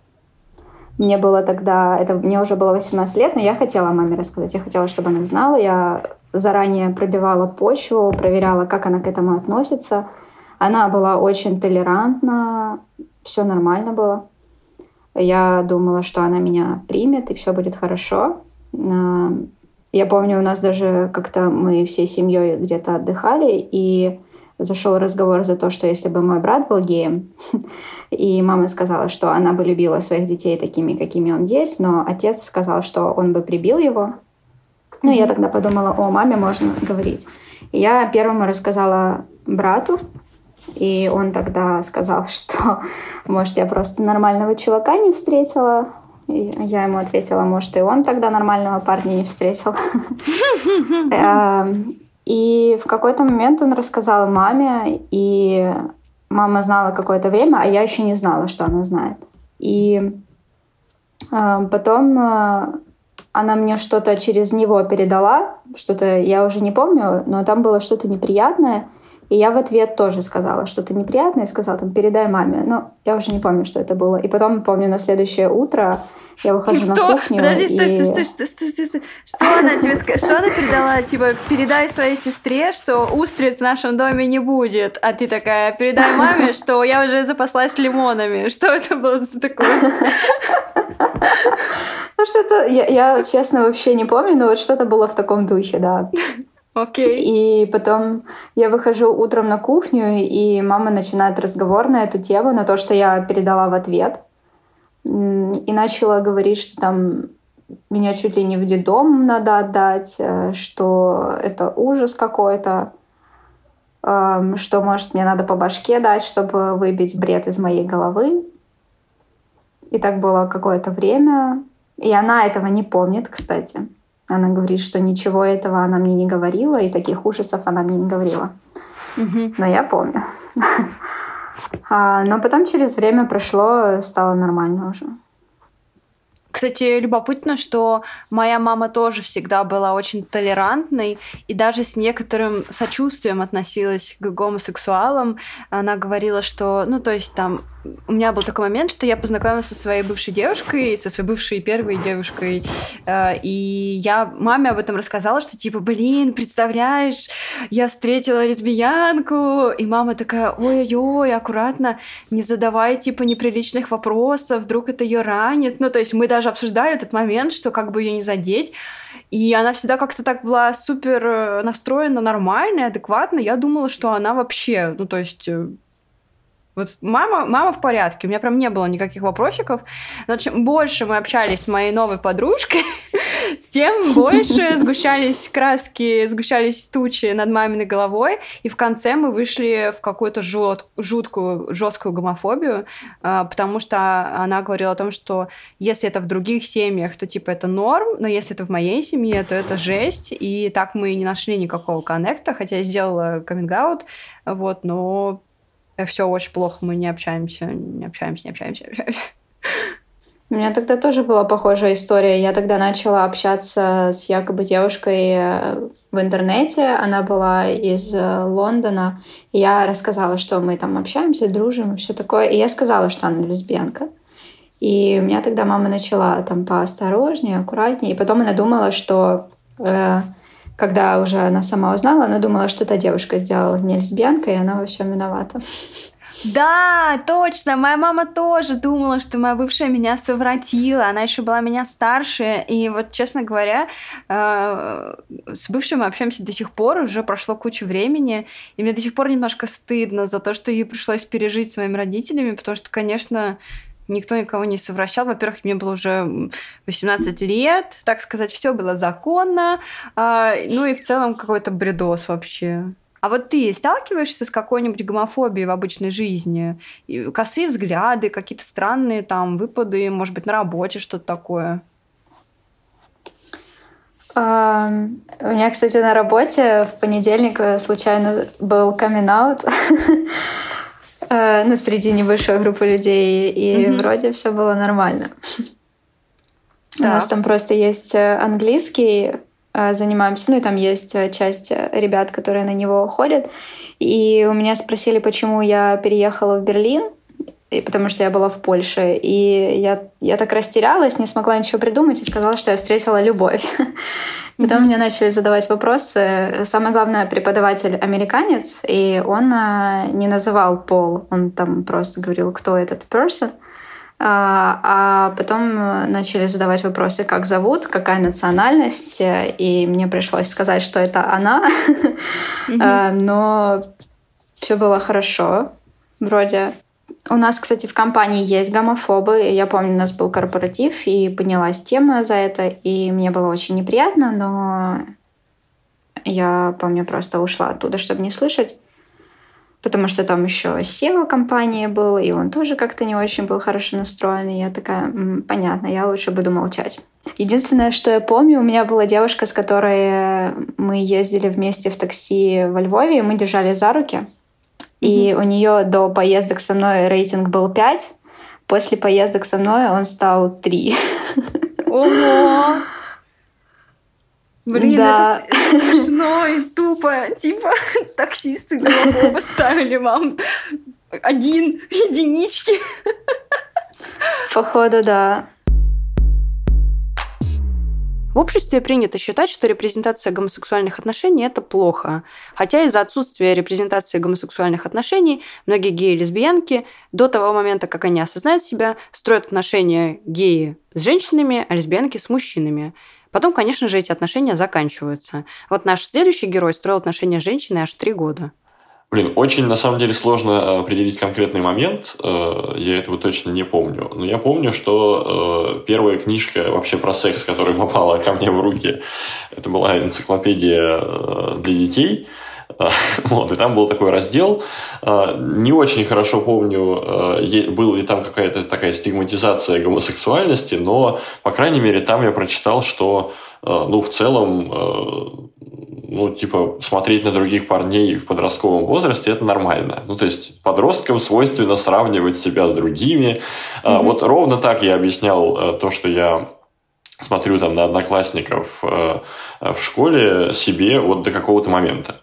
мне было тогда, это мне уже было 18 лет, но я хотела маме рассказать. Я хотела, чтобы она знала. Я заранее пробивала почву, проверяла, как она к этому относится. Она была очень толерантна, все нормально было. Я думала, что она меня примет, и все будет хорошо. А, я помню, у нас даже как-то мы всей семьей где-то отдыхали, и зашел разговор за то, что если бы мой брат был геем, и мама сказала, что она бы любила своих детей такими, какими он есть, но отец сказал, что он бы прибил его. Ну, я тогда подумала, о, маме можно говорить. И я первому рассказала брату, и он тогда сказал, что, может, я просто нормального чувака не встретила. И я ему ответила, может, и он тогда нормального парня не встретил. И в какой-то момент он рассказал маме, и мама знала какое-то время, а я еще не знала, что она знает. И э, потом э, она мне что-то через него передала, что-то я уже не помню, но там было что-то неприятное, и я в ответ тоже сказала что-то неприятное, сказала там, передай маме. Но я уже не помню, что это было. И потом, помню, на следующее утро я выхожу что? на кухню. Подожди, и... стой, стой, стой, стой, стой, стой, стой. Что она тебе сказала? Что она передала? Типа, передай своей сестре, что устриц в нашем доме не будет. А ты такая, передай маме, что я уже запаслась лимонами. Что это было за такое? Ну, что-то, я, я, честно, вообще не помню, но вот что-то было в таком духе, да. Окей. И потом я выхожу утром на кухню, и мама начинает разговор на эту тему, на то, что я передала в ответ. И начала говорить, что там меня чуть ли не в детдом надо отдать, э, что это ужас какой-то, эм, что, может, мне надо по башке дать, чтобы выбить бред из моей головы. И так было какое-то время. И она этого не помнит, кстати. Она говорит, что ничего этого она мне не говорила, и таких ужасов она мне не говорила. Мгм. Но я помню. А, Но потом через время прошло, стало нормально уже. Кстати, любопытно, что моя мама тоже всегда была очень толерантной и даже с некоторым сочувствием относилась к гомосексуалам. Она говорила, что, ну, то есть там у меня был такой момент, что я познакомилась со своей бывшей девушкой, со своей бывшей первой девушкой, э, и я маме об этом рассказала, что типа, блин, представляешь, я встретила лесбиянку, и мама такая, ой-ой-ой, аккуратно, не задавай типа неприличных вопросов, вдруг это ее ранит. Ну, то есть мы даже обсуждали этот момент, что как бы ее не задеть. И она всегда как-то так была супер э, настроена нормально, адекватно. Я думала, что она вообще, ну, то есть э, вот мама, мама в порядке, у меня прям не было никаких вопросиков. Но чем больше мы общались с моей новой подружкой, тем больше сгущались краски, сгущались тучи над маминой головой. И в конце мы вышли в какую-то жут- жуткую, жесткую гомофобию, а, потому что она говорила о том, что если это в других семьях, то типа это норм, но если это в моей семье, то это жесть. И так мы не нашли никакого коннекта, хотя я сделала каминг вот, но все очень плохо, мы не общаемся, не общаемся, не общаемся, не общаемся. У меня тогда тоже была похожая история. Я тогда начала общаться с якобы девушкой э, в интернете. Она была из э, Лондона. И я рассказала, что мы там общаемся, дружим и все такое. И я сказала, что она лесбиянка. И у меня тогда мама начала там поосторожнее, аккуратнее. И потом она думала, что э, когда уже она сама узнала, она думала, что эта девушка сделала мне лесбиянкой, и она во всем виновата. Да, точно. Моя мама тоже думала, что моя бывшая меня совратила. Она еще была меня старше. И вот, честно говоря, э, с бывшей мы общаемся до сих пор. Уже прошло кучу времени. И мне до сих пор немножко стыдно за то, что ей пришлось пережить с моими родителями. Потому что, конечно, никто никого не совращал. Во-первых, мне было уже 18 лет. Так сказать, все было законно. А, ну и в целом какой-то бредос вообще. А вот ты сталкиваешься с какой-нибудь гомофобией в обычной жизни? Косые взгляды, какие-то странные там выпады, может быть, на работе что-то такое? У меня, кстати, на работе в понедельник э, случайно был камин ну, среди небольшой группы людей, и Мгм. вроде все было нормально. У нас там просто есть э, английский, э, занимаемся, ну и там есть э, часть э, ребят, которые на него ходят. И у меня спросили, почему я переехала в Берлин, и потому что я была в Польше. И я, я так растерялась, не смогла ничего придумать и сказала, что я встретила любовь. Потом мне начали задавать вопросы. Самое главное, преподаватель американец, и он а, не называл пол, он там просто говорил, кто этот person. А, а потом начали задавать вопросы, как зовут, какая национальность, и мне пришлось сказать, что это она. А, Но все было хорошо, вроде. У нас, кстати, в компании есть гомофобы. Я помню, у нас был корпоратив, и поднялась тема за это, и мне было очень неприятно, но я помню, просто ушла оттуда, чтобы не слышать. Потому что там еще SEO компании был, и он тоже как-то не очень был хорошо настроен. И я такая, «М, понятно, я лучше буду молчать. Единственное, что я помню, у меня была девушка, с которой мы ездили вместе в такси во Львове, и мы держали за руки. И у нее до поездок со мной рейтинг был 5. После поездок со мной он стал 3. Ого! Блин, Да. это, смешно и тупо. Типа, таксисты голубого ставили вам один, единички. Походу, да. В обществе принято считать, что репрезентация гомосексуальных отношений – это плохо. Хотя из-за отсутствия репрезентации гомосексуальных отношений многие геи и лесбиянки до того момента, как они осознают себя, строят отношения геи с женщинами, а лесбиянки с мужчинами. Потом, конечно же, эти отношения заканчиваются. Вот наш следующий герой строил отношения с женщиной аж три года. Блин, очень на самом деле сложно э, определить конкретный момент. э, Я этого точно не помню. Но я помню, что э, первая книжка вообще про секс, которая попала ко мне в руки, это была энциклопедия для детей. Вот, и там был такой раздел. Не очень хорошо помню, была ли там какая-то такая стигматизация гомосексуальности, но, по крайней мере, там я прочитал, что ну, в целом, ну, типа, смотреть на других парней в подростковом возрасте это нормально. Ну, то есть, подросткам свойственно сравнивать себя с другими. А, Вот ровно так я объяснял э, то, что я смотрю там на одноклассников э, в школе себе вот до какого-то момента.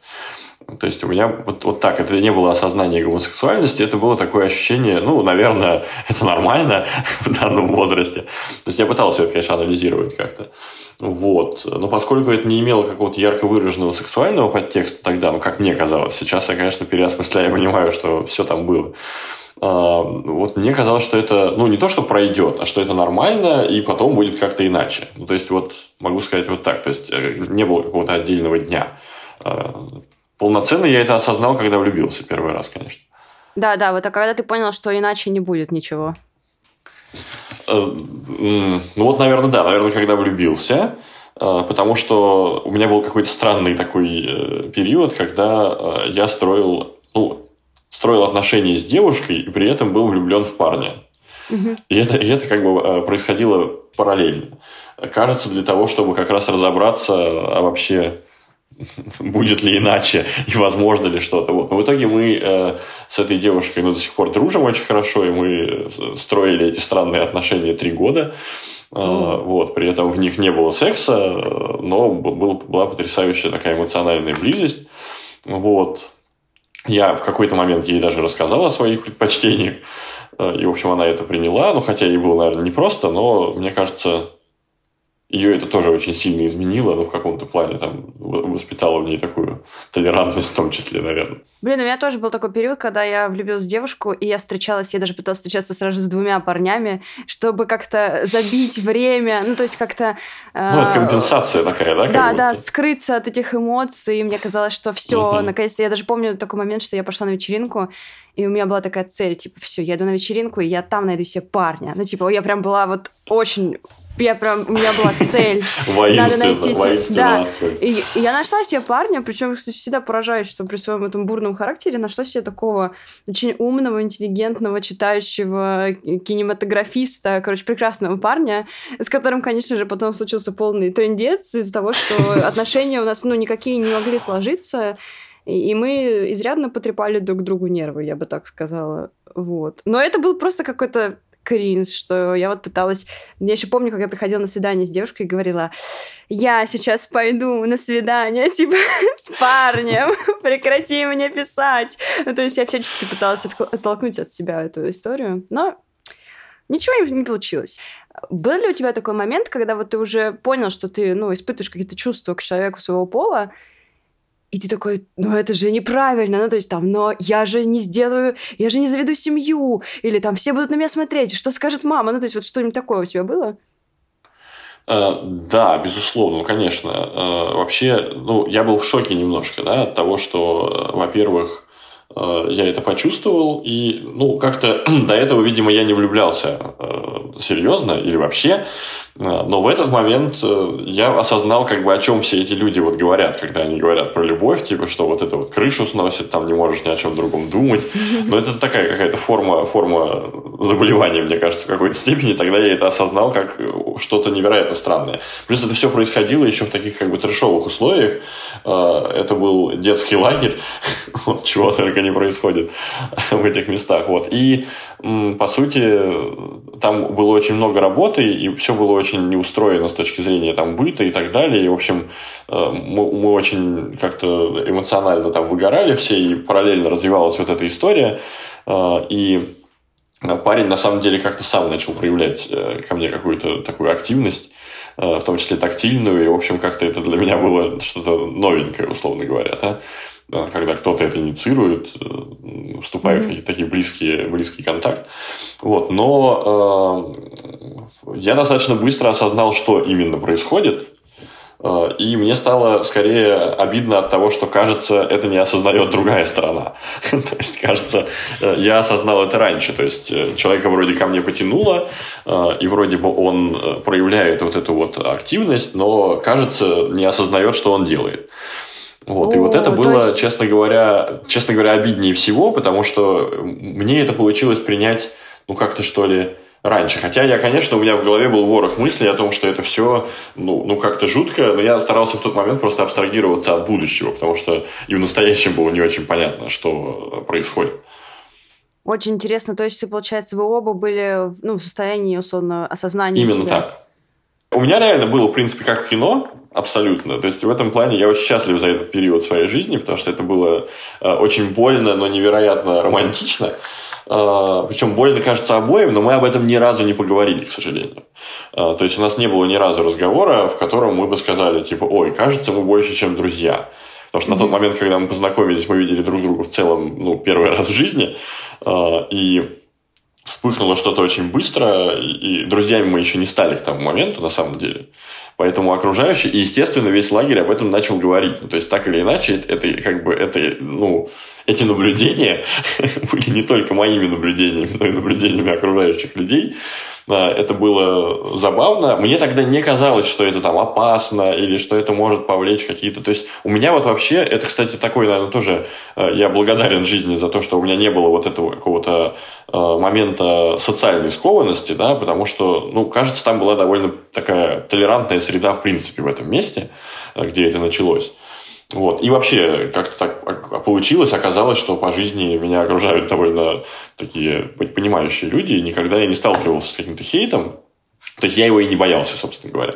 То есть у меня вот, вот так, это не было осознание гомосексуальности, это было такое ощущение, ну, наверное, это нормально в данном возрасте. То есть я пытался это, конечно, анализировать как-то. Вот. Но поскольку это не имело какого-то ярко выраженного сексуального подтекста тогда, ну, как мне казалось, сейчас я, конечно, переосмысляю и понимаю, что все там было. А, Вот мне казалось, что это, ну, не то, что пройдет, а что это нормально, и потом будет как-то иначе. Ну, то есть, вот могу сказать вот так. То есть, э, не было какого-то отдельного дня. Полноценно я это осознал, когда влюбился первый раз, конечно. Да, да, вот а когда ты понял, что иначе не будет ничего. Э, Ну вот, наверное, да, наверное, когда влюбился, э, потому что у меня был какой-то странный такой э, период, когда я строил, ну, строил отношения с девушкой и при этом был влюблен в парня. И это, и это как бы происходило параллельно. Кажется, для того, чтобы как раз разобраться, а вообще будет ли иначе и возможно ли что-то. Вот. Но в итоге мы э, с этой девушкой ну, до сих пор дружим очень хорошо, и мы э, строили эти странные отношения три года. Э, Вот, при этом в них не было секса, но был, была потрясающая такая эмоциональная близость. Вот. Я в какой-то момент ей даже рассказал о своих предпочтениях, э, и, в общем, она это приняла, ну, хотя ей было, наверное, непросто, но, мне кажется, ее это тоже очень сильно изменило, ну, в каком-то плане, там, воспитало в ней такую толерантность в том числе, наверное. Блин, у меня тоже был такой период, когда я влюбилась в девушку, и я встречалась, я даже пыталась встречаться сразу с двумя парнями, чтобы как-то забить время, ну, то есть как-то... э, Ну, это компенсация такая, да? Да, да, скрыться от этих эмоций. И мне казалось, что все, наконец-то. Я даже помню такой момент, что я пошла на вечеринку, и у меня была такая цель, типа, все, я иду на вечеринку, и я там найду себе парня. Ну, типа, я прям была вот очень... Я прям... У меня была цель. Воинственно, найти да. И, и я нашла себе парня, причем, кстати, всегда поражаюсь, что при своем этом бурном характере нашла себе такого очень умного, интеллигентного, читающего кинематографиста, короче, прекрасного парня, с которым, конечно же, потом случился полный трендец из-за того, что отношения у нас, ну, никакие не могли сложиться, и мы изрядно потрепали друг другу нервы, я бы так сказала. Вот. Но это был просто какой-то кринж, что я вот пыталась... Я еще помню, как я приходила на свидание с девушкой и говорила, я сейчас пойду на свидание, типа, с парнем, прекрати мне писать. Ну, то есть я всячески пыталась оттолкнуть от себя эту историю, но ничего не получилось. Был ли у тебя такой момент, когда вот ты уже понял, что ты, ну, испытываешь какие-то чувства к человеку своего пола, и ты такой, ну это же неправильно, ну то есть там, но я же не сделаю, я же не заведу семью, или там все будут на меня смотреть, что скажет мама, ну то есть вот что-нибудь такое у тебя было? Э, Да, безусловно, ну, конечно. Э, Вообще, ну, я был в шоке немножко, да, от того, что, э, во-первых, я это почувствовал, и, ну, как-то до этого, видимо, я не влюблялся серьезно или вообще, но в этот момент э, я осознал, как бы, о чем все эти люди вот говорят, когда они говорят про любовь, типа, что вот это вот крышу сносит, там не можешь ни о чем другом думать. Но это такая какая-то форма, форма заболевания, мне кажется, в какой-то степени. Тогда я это осознал как э, что-то невероятно странное. Плюс это все происходило еще в таких как бы трешовых условиях. Э, Это был детский лагерь, вот, чего только не происходит в этих местах. Вот. И, по сути, там было очень много работы, и все было очень очень не устроено с точки зрения там быта и так далее. И, в общем, э, мы, мы очень как-то эмоционально там выгорали все, и параллельно развивалась вот эта история. Э, и парень на самом деле как-то сам начал проявлять э, ко мне какую-то такую активность, в том числе тактильную, и, в общем, как-то это для меня было что-то новенькое, условно говоря, да? Когда кто-то это инициирует, вступает mm-hmm. в такие близкие, близкий контакт. Вот. Но э, я достаточно быстро осознал, что именно происходит. Э, и мне стало скорее обидно от того, что, кажется, это не осознает другая сторона. То есть, кажется, э, я осознал это раньше. То есть, э, человека вроде ко мне потянуло, и вроде бы он проявляет вот эту вот активность, но, кажется, не осознает, что он делает. Вот, О, и вот это было, есть... честно говоря, честно говоря, обиднее всего, потому что мне это получилось принять, ну, как-то что ли, раньше. Хотя я, конечно, у меня в голове был ворох мыслей о том, что это все, ну, ну как-то жутко, но я старался в тот момент просто абстрагироваться от будущего, потому что и в настоящем было не очень понятно, что происходит. Очень интересно. То есть, получается, вы оба были ну, в состоянии, условно, осознания Именно себя. так. У меня реально было, в принципе, как в кино, абсолютно. То есть в этом плане я очень счастлив за этот период своей жизни, потому что это было э, очень больно, но невероятно романтично. Э, причем больно, кажется, обоим, но мы об этом ни разу не поговорили, к сожалению. Э, то есть у нас не было ни разу разговора, в котором мы бы сказали, типа, ой, кажется, мы больше, чем друзья. Потому что mm-hmm. на тот момент, когда мы познакомились, мы видели друг друга в целом, ну, первый раз в жизни. И вспыхнуло что-то очень быстро, и друзьями мы еще не стали к тому моменту, на самом деле. Поэтому окружающие, и, естественно, весь лагерь об этом начал говорить. Ну, то есть, так или иначе, это, как бы, это, ну, эти наблюдения были не только моими наблюдениями, но и наблюдениями окружающих людей. Это было забавно. Мне тогда не казалось, что это там опасно или что это может повлечь какие-то... То есть у меня вот вообще, это, кстати, такой, наверное, тоже... Э, я благодарен жизни за то, что у меня не было вот этого какого-то э, момента социальной скованности, да, потому что, ну, кажется, там была довольно такая толерантная среда, в принципе, в этом месте, где это началось. Вот. И вообще, как-то так получилось, оказалось, что по жизни меня окружают довольно такие понимающие люди, и никогда я не сталкивался с каким-то хейтом. То есть я его и не боялся, собственно говоря.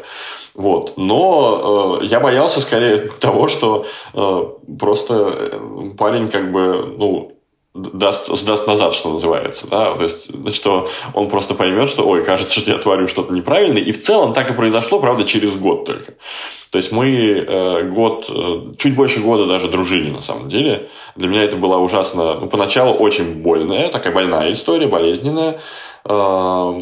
Вот. Но э, я боялся скорее того, что э, просто э, парень как бы, ну, даст, сдаст назад, что называется. Да? То есть, значит, он просто поймет, что, ой, кажется, что я творю что-то неправильное. И в целом так и произошло, правда, через год только. То есть мы э, год, э, чуть больше года даже дружили, на самом деле. Для меня это была ужасно, ну, поначалу очень больная, такая больная история, болезненная. То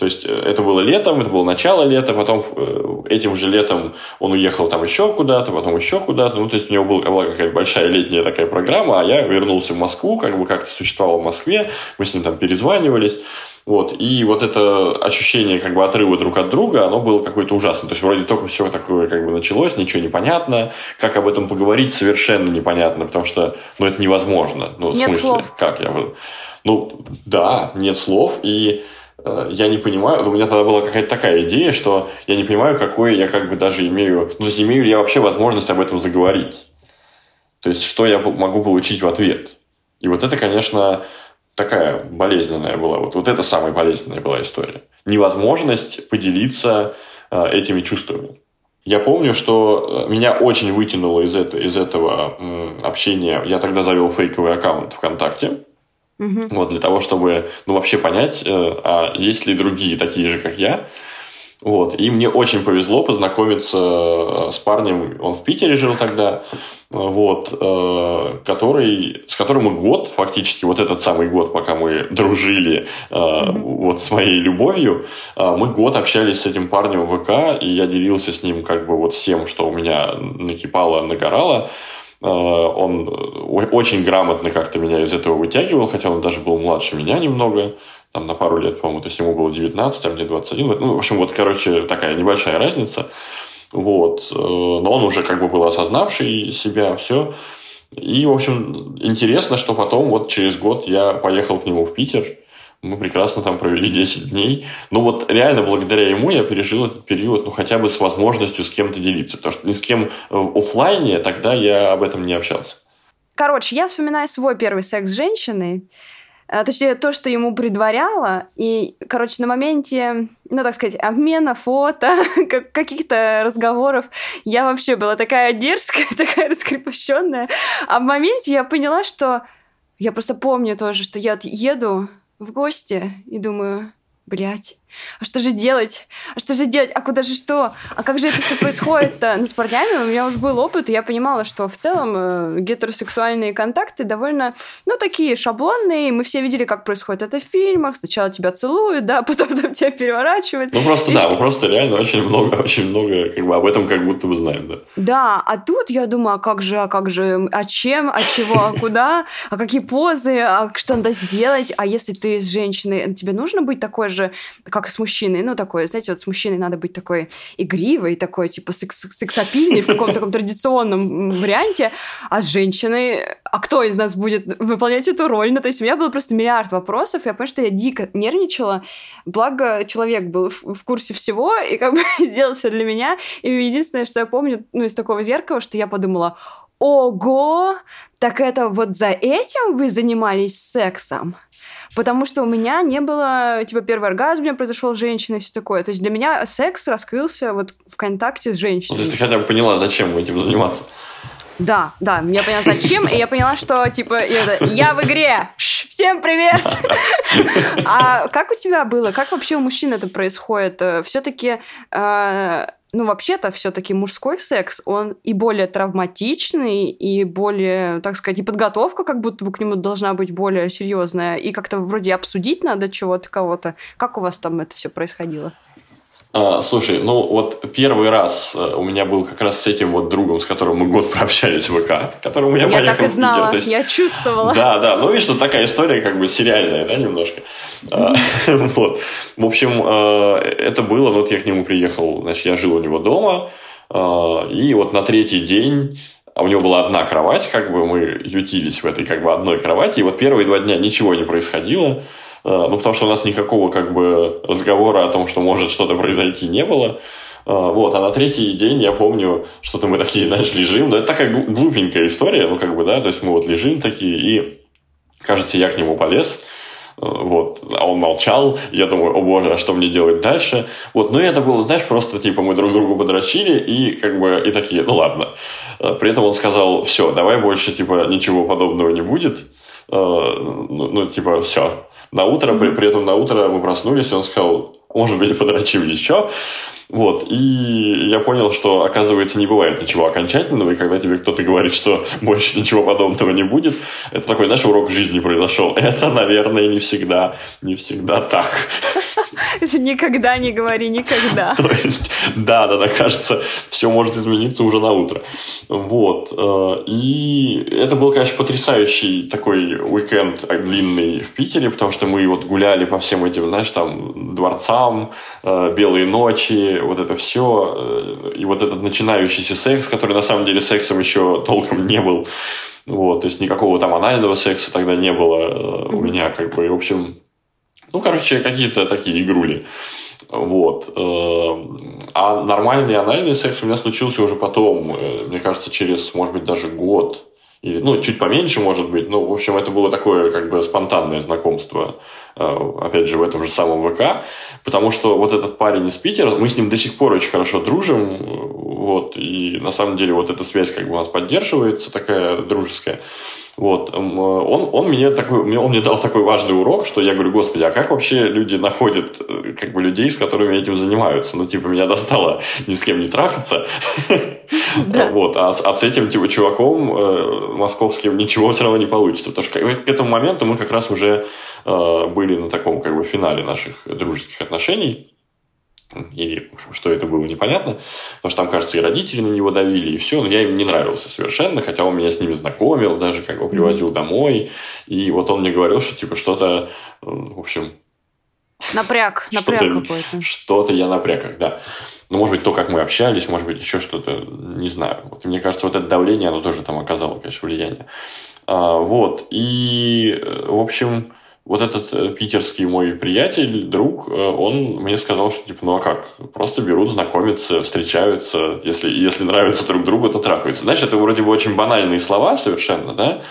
есть э, это было летом, это было начало лета, потом э, этим же летом он уехал там еще куда-то, потом еще куда-то. Ну, то есть у него была какая-то большая летняя такая программа, а я вернулся в Москву, как бы как-то существовал в Москве, мы с ним там перезванивались. Вот. И вот это ощущение как бы отрыва друг от друга, оно было какое-то ужасное. То есть вроде только все такое как бы началось, ничего не понятно. Как об этом поговорить, совершенно непонятно, потому что ну, это невозможно. Ну, в Нет смысле, слов. как я... Ну, да, нет слов, и э, я не понимаю, у меня тогда была какая-то такая идея, что я не понимаю, какой я как бы даже имею, ну, то есть имею ли я вообще возможность об этом заговорить. То есть, что я могу получить в ответ. И вот это, конечно, такая болезненная была. Вот, вот это самая болезненная была история. Невозможность поделиться э, этими чувствами. Я помню, что э, меня очень вытянуло из, это, из этого общения. Я тогда завел фейковый аккаунт ВКонтакте. Угу. Вот, для того, чтобы ну, вообще понять, э, а есть ли другие такие же, как я. Вот. И мне очень повезло познакомиться э, с парнем, он в Питере жил тогда, вот, э, который, с которым мы год, фактически, вот этот самый год, пока мы дружили mm-hmm. вот с моей любовью, мы год общались с этим парнем в ВК, и я делился с ним как бы вот всем, что у меня накипало, нагорало. Э, он очень грамотно как-то меня из этого вытягивал, хотя он даже был младше меня немного, там на пару лет, по-моему, то есть ему было 19, а мне 21. Ну, в общем, вот, короче, такая небольшая разница. Вот. Э, но он уже как бы был осознавший себя, все. И, в общем, интересно, что потом, вот через год я поехал к нему в Питер, мы прекрасно там провели 10 дней. Ну вот реально благодаря ему я пережил этот период, ну хотя бы с возможностью с кем-то делиться. Потому что ни с кем в офлайне тогда я об этом не общался. Короче, я вспоминаю свой первый секс с женщиной. Э, точнее, то, что ему предваряло. И, короче, на моменте ну, так сказать, обмена фото, каких-то разговоров. Я вообще была такая дерзкая, такая раскрепощенная. А в моменте я поняла, что... Я просто помню тоже, что я еду в гости и думаю, блядь, а что же делать? А что же делать? А куда же что? А как же это все происходит-то? Ну, с парнями у меня уже был опыт, и я понимала, что в целом э, гетеросексуальные контакты довольно, ну, такие шаблонные. Мы все видели, как происходит это в фильмах. Сначала тебя целуют, да, потом там тебя переворачивают. Ну, просто, и... да, мы просто реально очень много, очень много, как бы, об этом как будто бы знаем, да. Да, а тут я думаю, а как же, а как же, а чем, а чего, а куда, а какие позы, а что надо сделать, а если ты с женщиной, тебе нужно быть такой же, как с мужчиной. Ну, такой, знаете, вот с мужчиной надо быть такой игривой, такой, типа, секс сексапильный в каком-то таком традиционном варианте. А с женщиной, а кто из нас будет выполнять эту роль? Ну, то есть у меня было просто миллиард вопросов. Я поняла, что я дико нервничала. Благо, человек был в, в курсе всего и как бы сделал все для меня. И единственное, что я помню, ну, из такого зеркала, что я подумала, ого, так это вот за этим вы занимались сексом? Потому что у меня не было, типа, первый оргазм у меня произошел с женщиной, все такое. То есть для меня секс раскрылся вот в контакте с женщиной. Ну, то есть ты хотя бы поняла, зачем этим заниматься? Да, да, я поняла, зачем, и я поняла, что, типа, я в игре, всем привет! А как у тебя было? Как вообще у мужчин это происходит? Э, Все-таки э, ну, вообще-то все-таки мужской секс, он и более травматичный, и более, так сказать, и подготовка как будто бы к нему должна быть более серьезная, и как-то вроде обсудить надо чего-то, кого-то. Как у вас там это все происходило? А, слушай, ну вот первый раз э, у меня был как раз с этим вот другом, с которым мы год прообщались в ВК, которому я, я поехал так и знала, есть, я чувствовала. Да, да, ну видишь, что такая история как бы сериальная, да, немножко. А, вот. В общем, э, это было, вот я к нему приехал, значит, я жил у него дома, а, и вот на третий день а у него была одна кровать, как бы мы ютились в этой как бы одной кровати, и вот первые два дня ничего не происходило, ну, потому что у нас никакого как бы разговора о том, что может что-то произойти, не было. Э, вот, а на третий день я помню, что-то мы такие, знаешь, лежим. Да, это такая глупенькая история, ну, как бы, да, то есть мы вот лежим такие, и, кажется, я к нему полез, э, вот, а он молчал, я думаю, о боже, а что мне делать дальше? Вот, ну и это было, знаешь, просто типа мы друг другу подрочили и как бы и такие, ну ладно. При этом он сказал, все, давай больше типа ничего подобного не будет, ну, ну типа все, на утро, при, при этом на утро мы проснулись, и он сказал, может быть, подрочим еще. Вот, и я понял, что, оказывается, не бывает ничего окончательного, и когда тебе кто-то говорит, что больше ничего подобного не будет, это такой, знаешь, урок жизни произошел. Это, наверное, не всегда, не всегда так. Никогда не говори никогда. То есть, да, да, да, кажется, все может измениться уже на утро. Вот. Э, и это был, конечно, потрясающий такой уикенд длинный в Питере, потому что мы вот гуляли по всем этим, знаешь, там, дворцам, э, белые ночи, вот это все. Э, и вот этот начинающийся секс, который на самом деле сексом еще толком не был. Вот, то есть никакого там анального секса тогда не было у меня, как бы, и, в общем, ну, короче, какие-то такие игрули. Вот. Э, а нормальный анальный секс у меня случился уже потом, э, мне кажется, через, может быть, даже год. Или, ну, чуть поменьше, может быть. Ну, в общем, это было такое, как бы, спонтанное знакомство, э, опять же, в этом же самом ВК. Потому что вот этот парень из Питера, мы с ним до сих пор очень хорошо дружим. Вот, и на самом деле вот эта связь как бы у нас поддерживается, такая дружеская. Вот, он, он, мне такой, он мне дал такой важный урок, что я говорю, господи, а как вообще люди находят э, как бы людей, с которыми этим занимаются? Ну, типа, меня достало ни с кем не трахаться. Да. Вот, а, а с этим типа чуваком э, московским ничего все равно не получится. Потому что к, к этому моменту мы как раз уже э, были на таком как бы финале наших дружеских отношений или что это было непонятно, потому что там, кажется, и родители на него давили, и все, но я им не нравился совершенно, хотя он меня с ними знакомил, даже как бы привозил домой, и вот он мне говорил, что типа что-то, в общем... Напряг, напряг какой-то. Что-то я напряг, да. Ну, может быть, то, как мы общались, может быть, еще что-то, не знаю. Вот, мне кажется, вот это давление, оно тоже там оказало, конечно, влияние. А, вот, и, в общем, вот этот э, питерский мой приятель, друг, э, он мне сказал, что типа, ну а как? Просто берут, знакомятся, встречаются. Если, если нравится друг другу, то трахаются. Знаешь, это вроде бы очень банальные слова совершенно, да?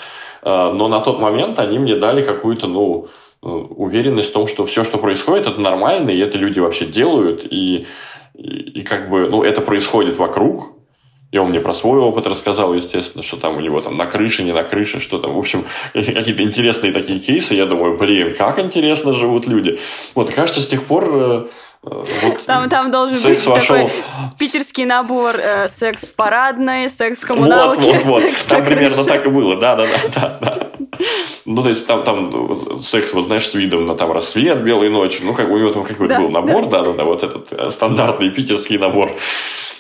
Э, но на тот момент они мне дали какую-то, ну, уверенность в том, что все, что происходит, это нормально, и это люди вообще делают, и, и, и как бы, ну, это происходит вокруг, и он мне про свой опыт рассказал, естественно, что там у него там на крыше, не на крыше, что там. В общем, какие-то интересные такие кейсы. Я думаю, блин, как интересно живут люди. Вот, кажется, с тех пор э, вот там, там должен быть вошел... такой питерский набор э, секс в парадной, секс в коммуналке. Вот, вот, вот. Секс там примерно так и было, да, да, да, да. Ну, то есть там, там секс, вот знаешь, с видом на там рассвет белой ночью. Ну, как у него там какой-то да, был набор, да, да, да, вот этот э, стандартный питерский набор.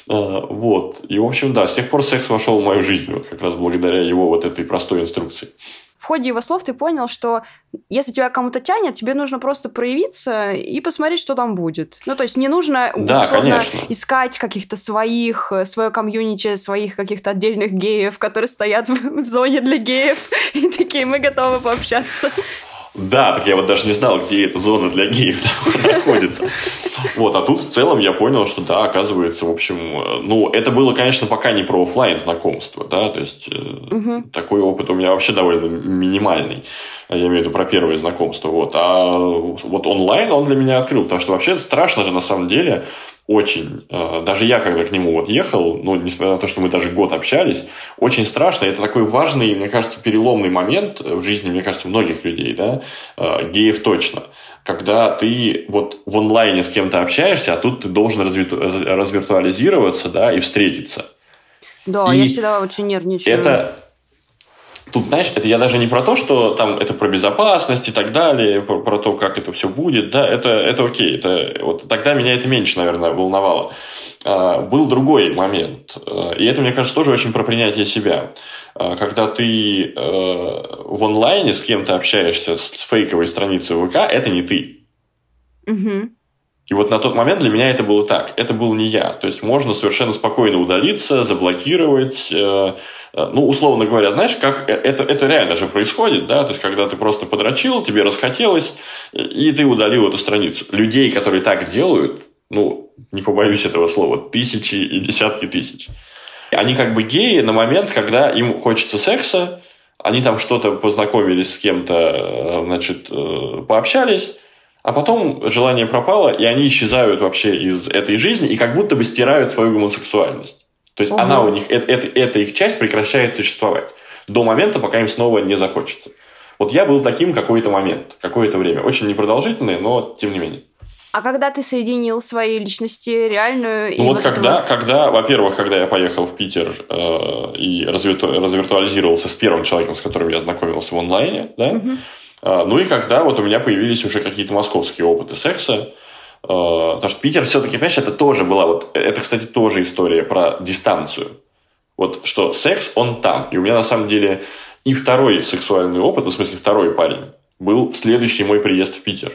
Э, вот. И, в общем, да, с тех пор секс вошел в мою жизнь, вот как раз благодаря его вот этой простой инструкции. В ходе его слов ты понял, что если тебя кому-то тянет, тебе нужно просто проявиться и посмотреть, что там будет. Ну, то есть не нужно да, условно, искать каких-то своих, э, свое комьюнити, своих каких-то отдельных геев, которые стоят в, в зоне для геев, и такие, мы готовы пообщаться. Да, так я вот даже не знал, где эта зона для геев находится. Вот, а тут в целом я понял, что да, оказывается, в общем, э, ну, это было, конечно, пока не про офлайн знакомство, да, то есть угу. такой опыт у меня вообще довольно минимальный. Я имею в виду про первое знакомство, вот. А вот онлайн он для меня открыл, потому что вообще страшно же на самом деле очень. Э, даже я, когда к нему вот ехал, ну, несмотря на то, что мы даже год общались, очень страшно. Это такой важный, мне кажется, переломный момент в жизни, мне кажется, многих людей, да, э, геев точно. Когда ты вот в онлайне с кем-то общаешься, а тут ты должен развиту- развиртуализироваться, да, и встретиться. Да, и я всегда очень нервничаю. Это Тут, знаешь, это я даже не про то, что там это про безопасность и так далее, про, про то, как это все будет, да, это, это окей. Это, вот тогда меня это меньше, наверное, волновало. А, был другой момент, а, и это, мне кажется, тоже очень про принятие себя. А, когда ты а, в онлайне с кем-то общаешься с фейковой страницы ВК, это не ты. Угу. И вот на тот момент для меня это было так. Это был не я. То есть можно совершенно спокойно удалиться, заблокировать. Э, э, ну, условно говоря, знаешь, как э, это, это реально же происходит, да? То есть когда ты просто подрочил, тебе расхотелось, и ты удалил эту страницу. Людей, которые так делают, ну, не побоюсь этого слова, тысячи и десятки тысяч. Они как бы геи на момент, когда им хочется секса, они там что-то познакомились с кем-то, значит, пообщались, а потом желание пропало, и они исчезают вообще из этой жизни и как будто бы стирают свою гомосексуальность. То есть угу. она у них, это, это, эта их часть прекращает существовать до момента, пока им снова не захочется. Вот я был таким какой-то момент, какое-то время. Очень непродолжительное, но тем не менее. А когда ты соединил свои личности реальную и ну вот, вот когда, вот... когда, во-первых, когда я поехал в Питер э, и развирту... развиртуализировался с первым человеком, с которым я знакомился в онлайне, да, угу. А, ну и когда вот у меня появились уже какие-то московские опыты секса, а, потому что Питер все-таки, понимаешь, это тоже была вот, это, кстати, тоже история про дистанцию. Вот что секс, он там. И у меня на самом деле и второй сексуальный опыт, ну, в смысле второй парень, был следующий мой приезд в Питер.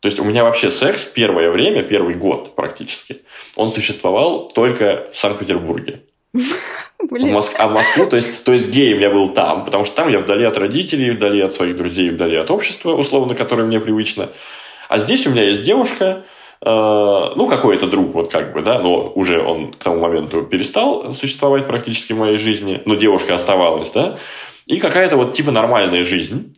То есть у меня вообще секс первое время, первый год практически, он существовал только в Санкт-Петербурге. В Моск... А в Москву, то есть, то есть геем я был там, потому что там я вдали от родителей, вдали от своих друзей, вдали от общества, условно, которое мне привычно. А здесь у меня есть девушка, э, ну, какой-то друг, вот как бы, да, но уже он к тому моменту перестал существовать практически в моей жизни, но девушка оставалась, да, и какая-то вот типа нормальная жизнь.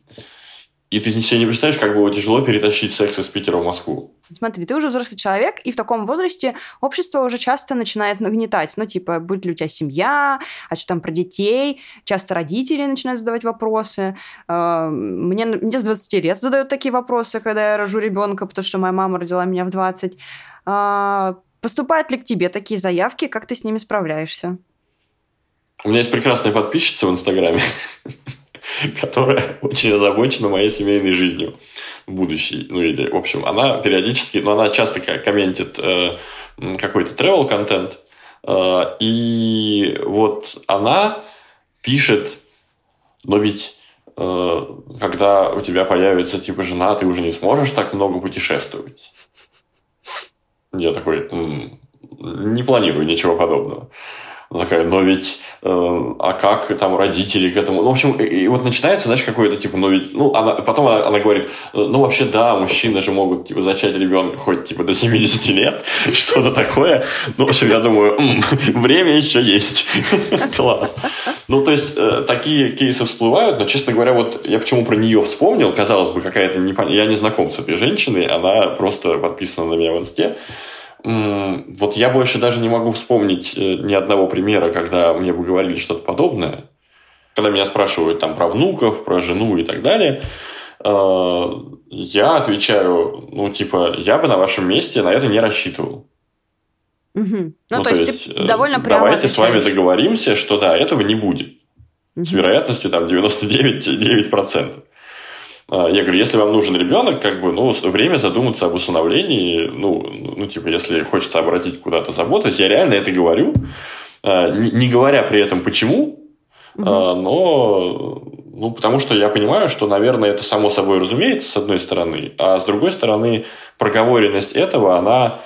И ты себе не представляешь, как было тяжело перетащить секс из Питера в Москву. Смотри, ты уже взрослый человек, и в таком возрасте общество уже часто начинает нагнетать. Ну, типа, будет ли у тебя семья, а что там про детей? Часто родители начинают задавать вопросы. А, мне, мне с 20 лет задают такие вопросы, когда я рожу ребенка, потому что моя мама родила меня в 20. А, поступают ли к тебе такие заявки? Как ты с ними справляешься? У меня есть прекрасная подписчица в Инстаграме. которая очень озабочена моей семейной жизнью будущей. Ну, или, в общем, она периодически, ну, она часто комментит э, какой-то travel контент э, и вот она пишет, но ведь э, когда у тебя появится типа жена, ты уже не сможешь так много путешествовать. Я такой, м-м, не планирую ничего подобного. Такая, но ведь, э, а как там родители к этому? Ну, в общем, и, и вот начинается, знаешь, какое-то, типа, ну, ведь, ну, она, потом она, она говорит, ну, вообще, да, мужчины же могут, типа, зачать ребенка хоть, типа, до 70 лет, что-то такое. Ну, в общем, я думаю, время еще есть. Класс. Ну, то есть, э, такие кейсы всплывают, но, честно говоря, вот я почему про нее вспомнил, казалось бы, какая-то непонятная... Я не знаком с этой женщиной, она просто подписана на меня в инсте. Вот я больше даже не могу вспомнить э, ни одного примера, когда мне бы говорили что-то подобное. Когда меня спрашивают там про внуков, про жену и так далее, э, я отвечаю, ну, типа, я бы на вашем месте на это не рассчитывал. Угу. Ну, ну, то, то есть, есть довольно прямо Давайте отвечаешь. с вами договоримся, что да, этого не будет. Угу. С вероятностью там 99,9%. А, я говорю, если вам нужен ребенок, как бы, ну, время задуматься об усыновлении, ну, ну, типа, если хочется обратить куда-то заботу, я реально это говорю, а, не говоря при этом почему, угу. но, ну, потому что я понимаю, что, наверное, это само собой разумеется, с одной стороны, а с другой стороны, проговоренность этого, она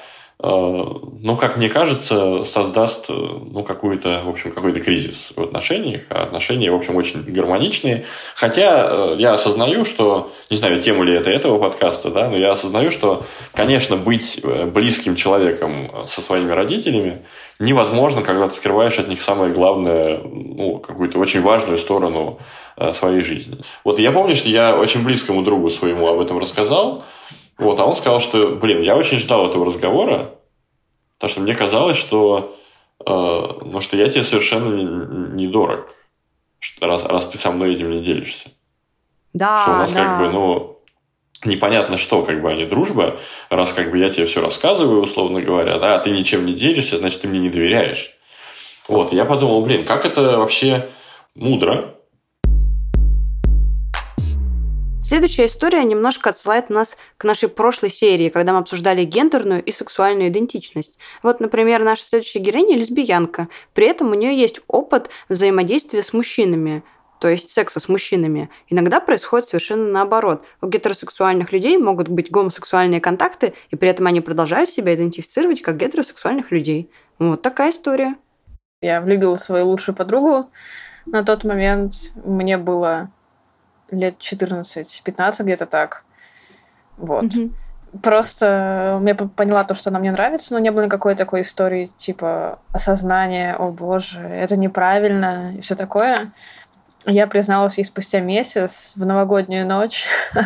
ну, как мне кажется, создаст э, ну, какую-то, в общем, какой-то кризис в отношениях. А отношения, в общем, очень гармоничные. Хотя э, я осознаю, что, не знаю, тема ли это этого подкаста, да, но я осознаю, что, конечно, быть близким человеком со своими родителями невозможно, когда ты скрываешь от них самое главное, ну, какую-то очень важную сторону своей жизни. Вот я помню, что я очень близкому другу своему об этом рассказал, вот, а он сказал, что, блин, я очень ждал этого разговора, потому что мне казалось, что, э, ну, что я тебе совершенно не, не раз, раз ты со мной этим не делишься. Да, Что у нас да. как бы, ну, непонятно что, как бы, а не дружба, раз как бы я тебе все рассказываю, условно говоря, да, а ты ничем не делишься, значит, ты мне не доверяешь. Вот, я подумал, блин, как это вообще мудро, Следующая история немножко отсылает нас к нашей прошлой серии, когда мы обсуждали гендерную и сексуальную идентичность. Вот, например, наша следующая героиня – лесбиянка. При этом у нее есть опыт взаимодействия с мужчинами, то есть секса с мужчинами. Иногда происходит совершенно наоборот. У гетеросексуальных людей могут быть гомосексуальные контакты, и при этом они продолжают себя идентифицировать как гетеросексуальных людей. Вот такая история. Я влюбила свою лучшую подругу. На тот момент мне было лет 14-15, где-то так. Вот. Mm-hmm. Просто я поняла то, что она мне нравится, но не было никакой такой истории, типа осознания, о боже, это неправильно и все такое. Я призналась ей спустя месяц в новогоднюю ночь.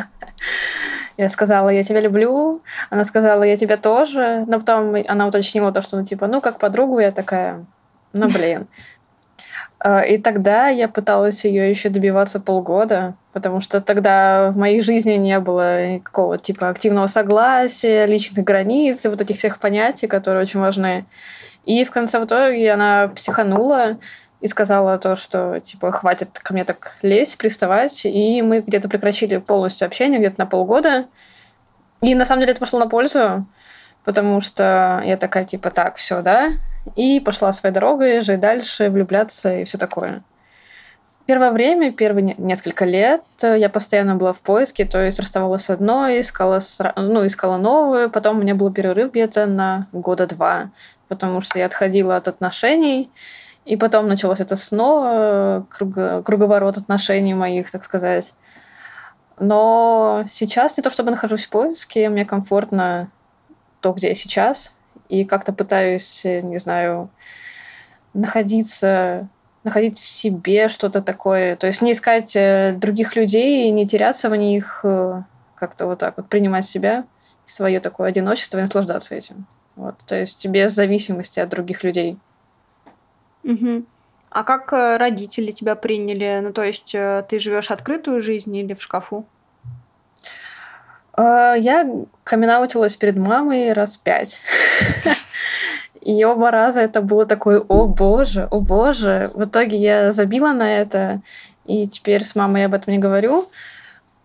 Я сказала, я тебя люблю. Она сказала, я тебя тоже. Но потом она уточнила то, что, ну, типа, ну, как подругу. Я такая, ну, блин. А, и тогда я пыталась ее еще добиваться полгода, потому что тогда в моей жизни не было никакого типа активного согласия, личных границ вот этих всех понятий, которые очень важны. И в конце в итоге она психанула и сказала то, что типа хватит ко мне так лезть, приставать. И мы где-то прекращили полностью общение, где-то на полгода. И на самом деле это пошло на пользу, потому что я такая типа так, все, да, и пошла своей дорогой, жить дальше, влюбляться и все такое. Первое время, первые несколько лет я постоянно была в поиске, то есть расставалась с одной, искала, ну, искала новую, потом у меня был перерыв где-то на года два, потому что я отходила от отношений, и потом началось это снова, круг, круговорот отношений моих, так сказать. Но сейчас не то чтобы нахожусь в поиске, мне комфортно то, где я сейчас, и как-то пытаюсь, э, не знаю, находиться, находить в себе что-то такое. То есть не искать э, других людей и не теряться в них, э, как-то вот так вот принимать себя, свое такое одиночество и наслаждаться этим. Вот. То есть без зависимости от других людей. Угу. А как родители тебя приняли? Ну, то есть ты живешь открытую жизнь или в шкафу? А, я камин перед мамой раз пять. И оба раза это было такое, о боже, о боже. В итоге я забила на это, и теперь с мамой я об этом не говорю.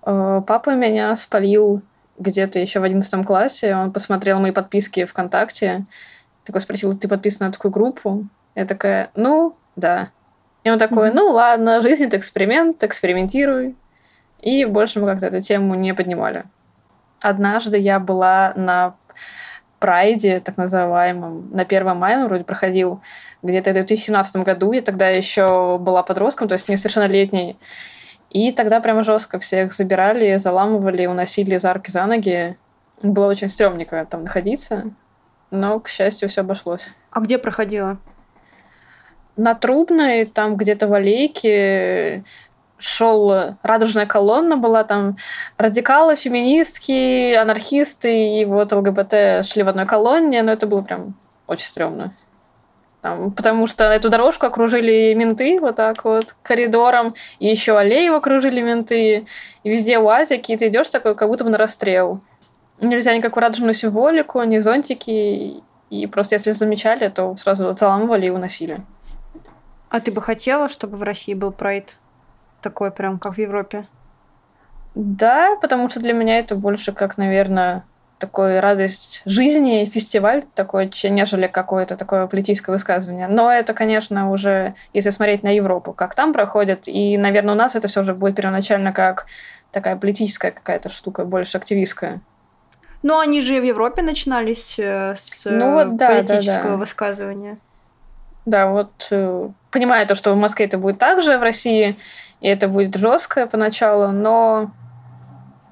А, папа меня спалил где-то еще в одиннадцатом классе. Он посмотрел мои подписки ВКонтакте. Такой спросил, ты подписана на такую группу? Я такая, ну, да. И он такой, ну ладно, жизнь это эксперимент, экспериментируй. И больше мы как-то эту тему не поднимали. Однажды я была на прайде, так называемом, на 1 мая он вроде проходил, где-то в 2017 году. Я тогда еще была подростком, то есть несовершеннолетней. И тогда прямо жестко всех забирали, заламывали, уносили за арки за ноги. Было очень стрёмненько там находиться, но, к счастью, все обошлось. А где проходила? На Трубной, там где-то в Алейке, шел радужная колонна была, там радикалы, феминистки, анархисты и вот ЛГБТ шли в одной колонне, но это было прям очень стрёмно. Там, потому что эту дорожку окружили менты вот так вот коридором, и еще аллею окружили менты, и везде уазики, и ты идешь такой, как будто бы на расстрел. Нельзя никакую радужную символику, ни зонтики, и просто если замечали, то сразу заламывали и уносили. А ты бы хотела, чтобы в России был прайд? Такой прям, как в Европе? Да, потому что для меня это больше как, наверное, такой радость жизни, фестиваль такой, нежели какое-то такое политическое высказывание. Но это, конечно, уже, если смотреть на Европу, как там проходит, и, наверное, у нас это все же будет первоначально как такая политическая какая-то штука, больше активистская. Ну, они же в Европе начинались э, с ну, вот, да, политического да, да. высказывания. Да, вот э, понимаю то, что в Москве это будет так же, в России и это будет жестко поначалу, но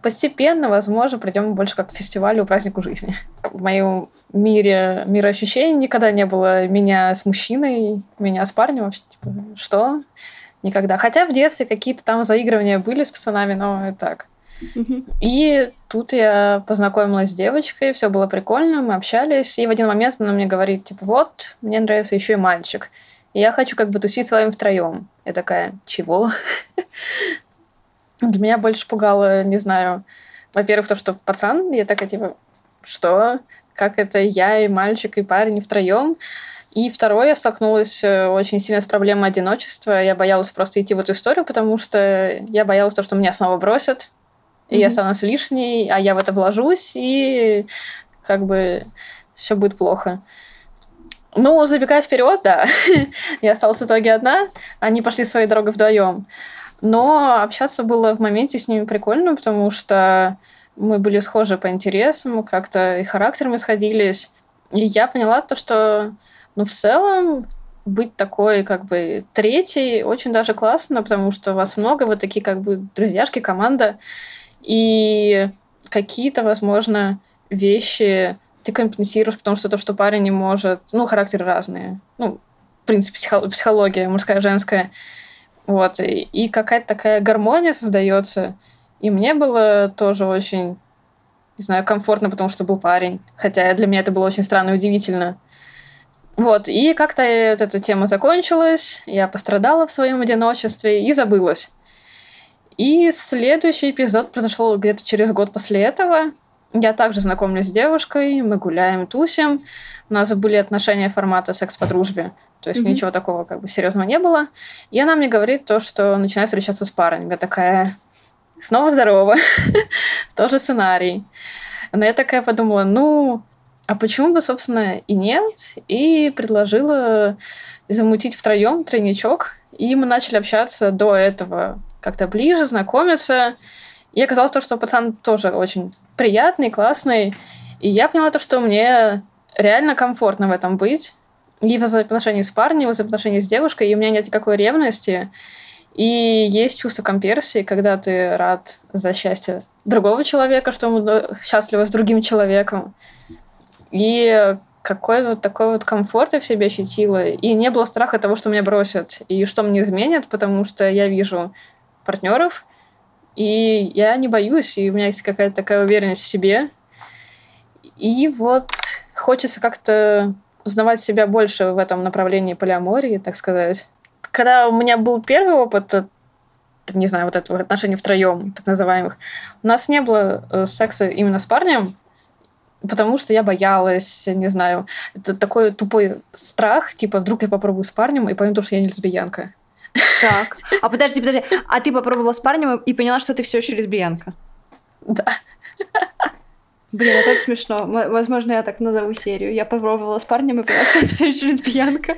постепенно, возможно, придем больше как к фестивалю, празднику жизни. В моем мире мироощущений никогда не было меня с мужчиной, меня с парнем вообще, типа, что? Никогда. Хотя в детстве какие-то там заигрывания были с пацанами, но это так. И тут я познакомилась с девочкой, все было прикольно, мы общались, и в один момент она мне говорит, типа, вот, мне нравится еще и мальчик. И я хочу как бы тусить с вами втроем. Я такая, чего? Для меня больше пугало, не знаю, во-первых, то, что пацан, я такая, типа, что? Как это я и мальчик, и парень втроем? И второе, я столкнулась э, очень сильно с проблемой одиночества. Я боялась просто идти в эту историю, потому что я боялась то, что меня снова бросят, и mm-hmm. я станусь лишней, а я в это вложусь, и как бы все будет плохо. Ну, забегая вперед, да. я осталась в итоге одна. Они пошли своей дорогой вдвоем. Но общаться было в моменте с ними прикольно, потому что мы были схожи по интересам, как-то и характерами сходились. И я поняла то, что, ну, в целом, быть такой, как бы, третьей очень даже классно, потому что вас много, вы такие, как бы, друзьяшки, команда. И какие-то, возможно, вещи ты компенсируешь, потому что то, что парень не может, ну, характеры разные. Ну, в принципе, психология мужская, женская. Вот. И, и какая-то такая гармония создается. И мне было тоже очень, не знаю, комфортно, потому что был парень. Хотя для меня это было очень странно и удивительно. Вот, и как-то вот эта тема закончилась, я пострадала в своем одиночестве и забылась. И следующий эпизод произошел где-то через год после этого. Я также знакомлюсь с девушкой, мы гуляем, тусим. У нас были отношения формата секс по дружбе. То есть mm-hmm. ничего такого как бы серьезного не было. И она мне говорит то, что начинает встречаться с парами. Я такая, снова здорово. Тоже сценарий. Но я такая подумала, ну, а почему бы, собственно, и нет? И предложила замутить втроем тройничок. И мы начали общаться до этого как-то ближе, знакомиться. И оказалось то, что пацан тоже очень приятный, классный. И я поняла то, что мне реально комфортно в этом быть. И в взаимоотношении с парнем, и в взаимоотношении с девушкой, и у меня нет никакой ревности. И есть чувство комперсии, когда ты рад за счастье другого человека, что он счастлив с другим человеком. И какой вот такой вот комфорт я в себе ощутила. И не было страха того, что меня бросят и что мне изменят, потому что я вижу партнеров, и я не боюсь, и у меня есть какая-то такая уверенность в себе. И вот хочется как-то узнавать себя больше в этом направлении полиамории, так сказать. Когда у меня был первый опыт, не знаю, вот этого отношений втроем, так называемых, у нас не было э, секса именно с парнем, потому что я боялась, не знаю, это такой тупой страх, типа, вдруг я попробую с парнем и пойму, что я не лесбиянка. Так. А подожди, подожди. А ты попробовала с парнем и поняла, что ты все еще лесбиянка? Да. Блин, это так смешно. Возможно, я так назову серию. Я попробовала с парнем и поняла, что я все еще лесбиянка.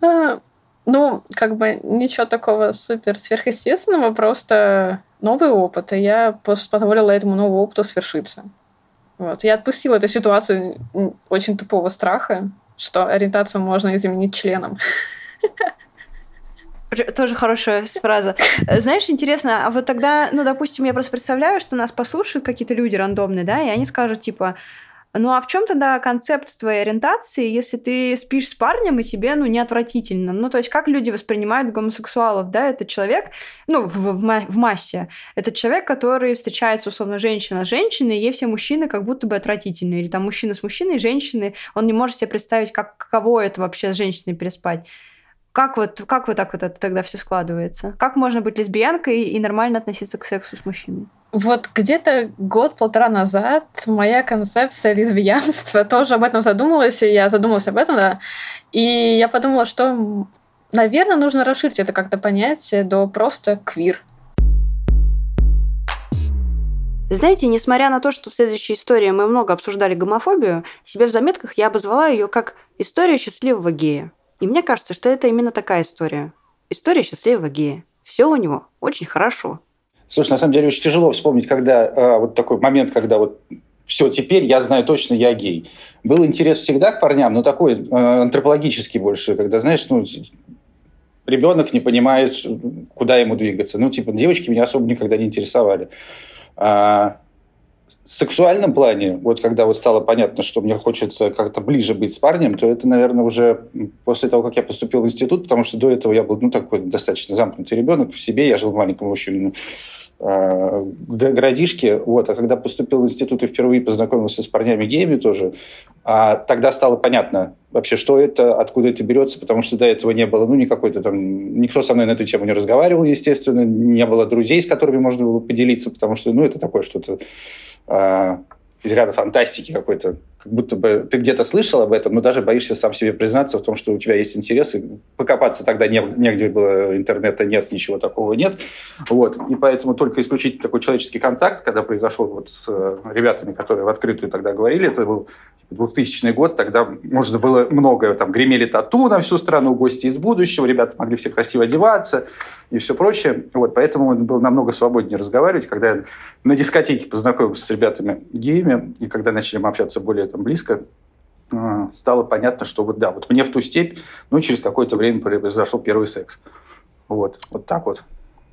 А, ну, как бы ничего такого супер сверхъестественного, просто новый опыт, и я позволила этому новому опыту свершиться. Вот. Я отпустила эту ситуацию очень тупого страха, что ориентацию можно изменить членом. Тоже хорошая фраза. Знаешь, интересно, а вот тогда, ну, допустим, я просто представляю, что нас послушают какие-то люди рандомные, да, и они скажут, типа, ну а в чем тогда концепт твоей ориентации, если ты спишь с парнем и тебе, ну, не отвратительно? Ну, то есть как люди воспринимают гомосексуалов, да? Это человек, ну, в, в, в массе, это человек, который встречается, условно, женщина с женщиной, и ей все мужчины как будто бы отвратительные. Или там мужчина с мужчиной, женщины, он не может себе представить, как, каково это вообще с женщиной переспать. Как вот, как вот так вот это тогда все складывается? Как можно быть лесбиянкой и нормально относиться к сексу с мужчиной? Вот где-то год-полтора назад моя концепция лесбиянства тоже об этом задумалась, и я задумалась об этом, да. И я подумала, что, наверное, нужно расширить это как-то понятие до просто квир. Знаете, несмотря на то, что в следующей истории мы много обсуждали гомофобию, себе в заметках я обозвала ее как «история счастливого гея». И мне кажется, что это именно такая история. История счастливого гея. Все у него очень хорошо. Слушай, на самом деле очень тяжело вспомнить, когда а, вот такой момент, когда вот все, теперь я знаю точно, я гей. Был интерес всегда к парням, но такой э, антропологический больше, когда, знаешь, ну, ребенок не понимает, куда ему двигаться. Ну, типа, девочки меня особо никогда не интересовали. А, сексуальном плане, вот когда вот стало понятно, что мне хочется как-то ближе быть с парнем, то это, наверное, уже после того, как я поступил в институт, потому что до этого я был, ну, такой достаточно замкнутый ребенок в себе, я жил в маленьком э, городишке, вот, а когда поступил в институт и впервые познакомился с парнями-геями тоже, а тогда стало понятно вообще, что это, откуда это берется, потому что до этого не было, ну, никакой-то там, никто со мной на эту тему не разговаривал, естественно, не было друзей, с которыми можно было поделиться, потому что, ну, это такое что-то а, из ряда фантастики какой-то, как будто бы ты где-то слышал об этом, но даже боишься сам себе признаться в том, что у тебя есть интересы. Покопаться тогда не, негде было, интернета нет, ничего такого нет. Вот. И поэтому только исключительно такой человеческий контакт, когда произошел вот с э, ребятами, которые в открытую тогда говорили, это был 2000 год, тогда можно было многое, там гремели тату на всю страну, гости из будущего, ребята могли все красиво одеваться и все прочее. Вот, поэтому он был намного свободнее разговаривать. Когда я на дискотеке познакомился с ребятами геями, и когда начали мы общаться более там, близко, а, стало понятно, что вот да, вот мне в ту степь, ну, через какое-то время произошел первый секс. Вот, вот так вот.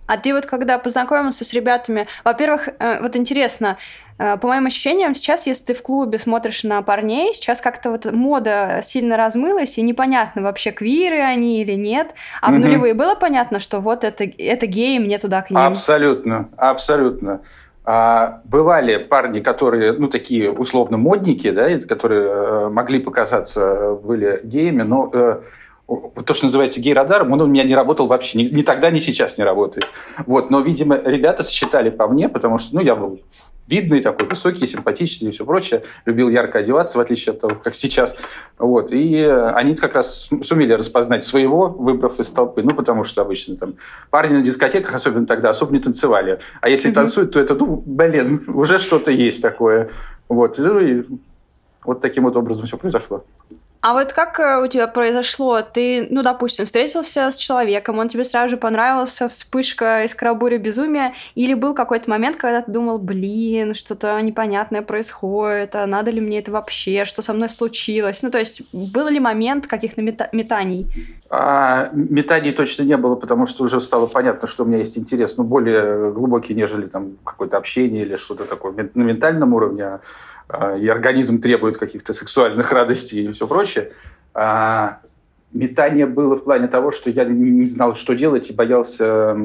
А ты вот когда познакомился с ребятами, во-первых, э, вот интересно, э, по моим ощущениям, сейчас, если ты в клубе смотришь на парней, сейчас как-то вот мода сильно размылась, и непонятно вообще, квиры они или нет. А угу. в нулевые было понятно, что вот это, это геи, мне туда к ним. Абсолютно, абсолютно. А, бывали парни, которые, ну, такие условно модники, да, которые э, могли показаться, были геями, но то, что называется гей-радаром, он у меня не работал вообще. Ни, ни тогда, ни сейчас не работает. Вот. Но, видимо, ребята сочетали по мне, потому что ну, я был видный такой, высокий, симпатичный и все прочее. Любил ярко одеваться, в отличие от того, как сейчас. Вот. И они как раз сумели распознать своего, выбрав из толпы. Ну, потому что обычно там парни на дискотеках, особенно тогда, особо не танцевали. А если mm-hmm. танцуют, то это, ну, блин, уже что-то есть такое. Вот. Ну, и вот таким вот образом все произошло. А вот как э, у тебя произошло? Ты, ну, допустим, встретился с человеком, он тебе сразу же понравился, вспышка из карабури безумия, или был какой-то момент, когда ты думал, блин, что-то непонятное происходит, а надо ли мне это вообще, что со мной случилось? Ну, то есть, был ли момент каких-то мета- метаний? А, метаний точно не было, потому что уже стало понятно, что у меня есть интерес, ну, более глубокий, нежели там какое-то общение или что-то такое на ментальном уровне. А, и организм требует каких-то сексуальных радостей и все прочее. А метание было в плане того, что я не знал, что делать, и боялся,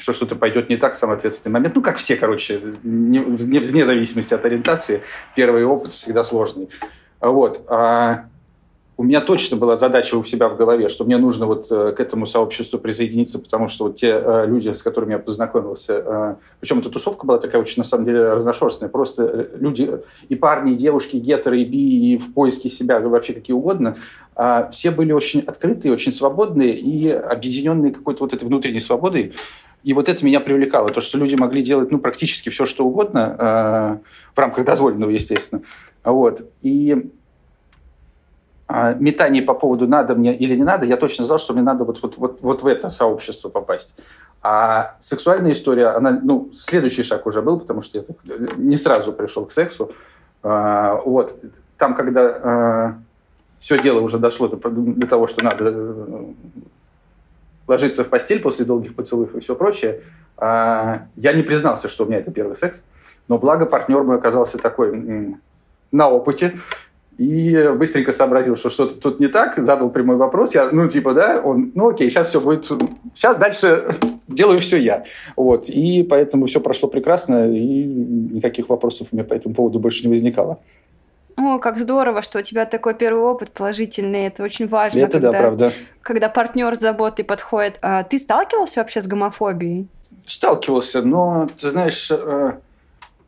что что-то пойдет не так в самый ответственный момент. Ну, как все, короче, не, вне зависимости от ориентации, первый опыт всегда сложный. Вот. А у меня точно была задача у себя в голове, что мне нужно вот э, к этому сообществу присоединиться, потому что вот те э, люди, с которыми я познакомился, э, причем эта тусовка была такая очень, на самом деле, разношерстная, просто люди, и парни, и девушки, и гетеры, и би, и в поиске себя, вообще какие угодно, а все были очень открытые, очень свободные и объединенные какой-то вот этой внутренней свободой. И вот это меня привлекало, то, что люди могли делать ну, практически все, что угодно, в рамках дозволенного, естественно. Вот. И метаний по поводу надо мне или не надо, я точно знал, что мне надо вот, вот, вот, вот в это сообщество попасть. А сексуальная история, она, ну, следующий шаг уже был, потому что я так не сразу пришел к сексу. А, вот. Там, когда а, все дело уже дошло до, до того, что надо э, ложиться в постель после долгих поцелуев и все прочее, а, я не признался, что у меня это первый секс. Но благо партнер мой оказался такой на опыте, и быстренько сообразил, что что-то тут не так, задал прямой вопрос. Я, ну, типа, да, он, ну, окей, сейчас все будет, сейчас дальше делаю все я. Вот, и поэтому все прошло прекрасно, и никаких вопросов у меня по этому поводу больше не возникало. О, как здорово, что у тебя такой первый опыт положительный. Это очень важно. Это когда, да, правда. Когда партнер с заботой подходит. А ты сталкивался вообще с гомофобией? Сталкивался, но ты знаешь, э,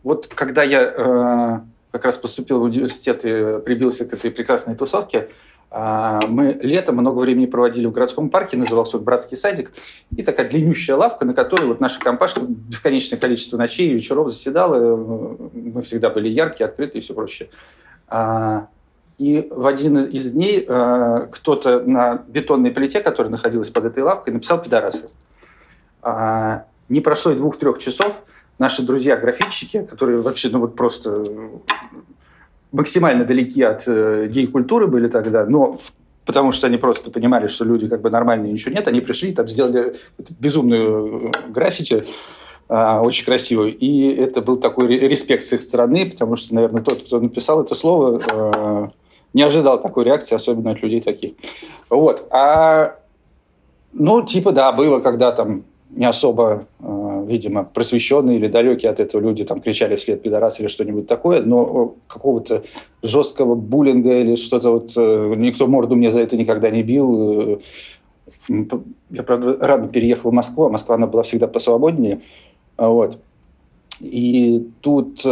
вот когда я э, как раз поступил в университет и прибился к этой прекрасной тусовке, а, мы летом много времени проводили в городском парке, назывался он «Братский садик», и такая длиннющая лавка, на которой вот наша компашка бесконечное количество ночей и вечеров заседала. Мы всегда были яркие, открытые и все прочее. А, и в один из дней а, кто-то на бетонной плите, которая находилась под этой лавкой, написал «пидорасы». Не прошло и двух-трех часов – наши друзья-графитчики, которые вообще, ну вот просто максимально далеки от э, гей-культуры были тогда, но потому что они просто понимали, что люди как бы нормальные, ничего нет, они пришли, там сделали безумную э, граффити, э, очень красивую, и это был такой респект с их стороны, потому что, наверное, тот, кто написал это слово, э, не ожидал такой реакции, особенно от людей таких. Вот. А, ну, типа, да, было, когда там не особо, э, видимо, просвещенные или далекие от этого люди там кричали вслед пидорас или что-нибудь такое, но какого-то жесткого буллинга или что-то вот э, никто морду мне за это никогда не бил. Э, я, правда, рано переехал в Москву, а Москва, она была всегда посвободнее. Вот. И тут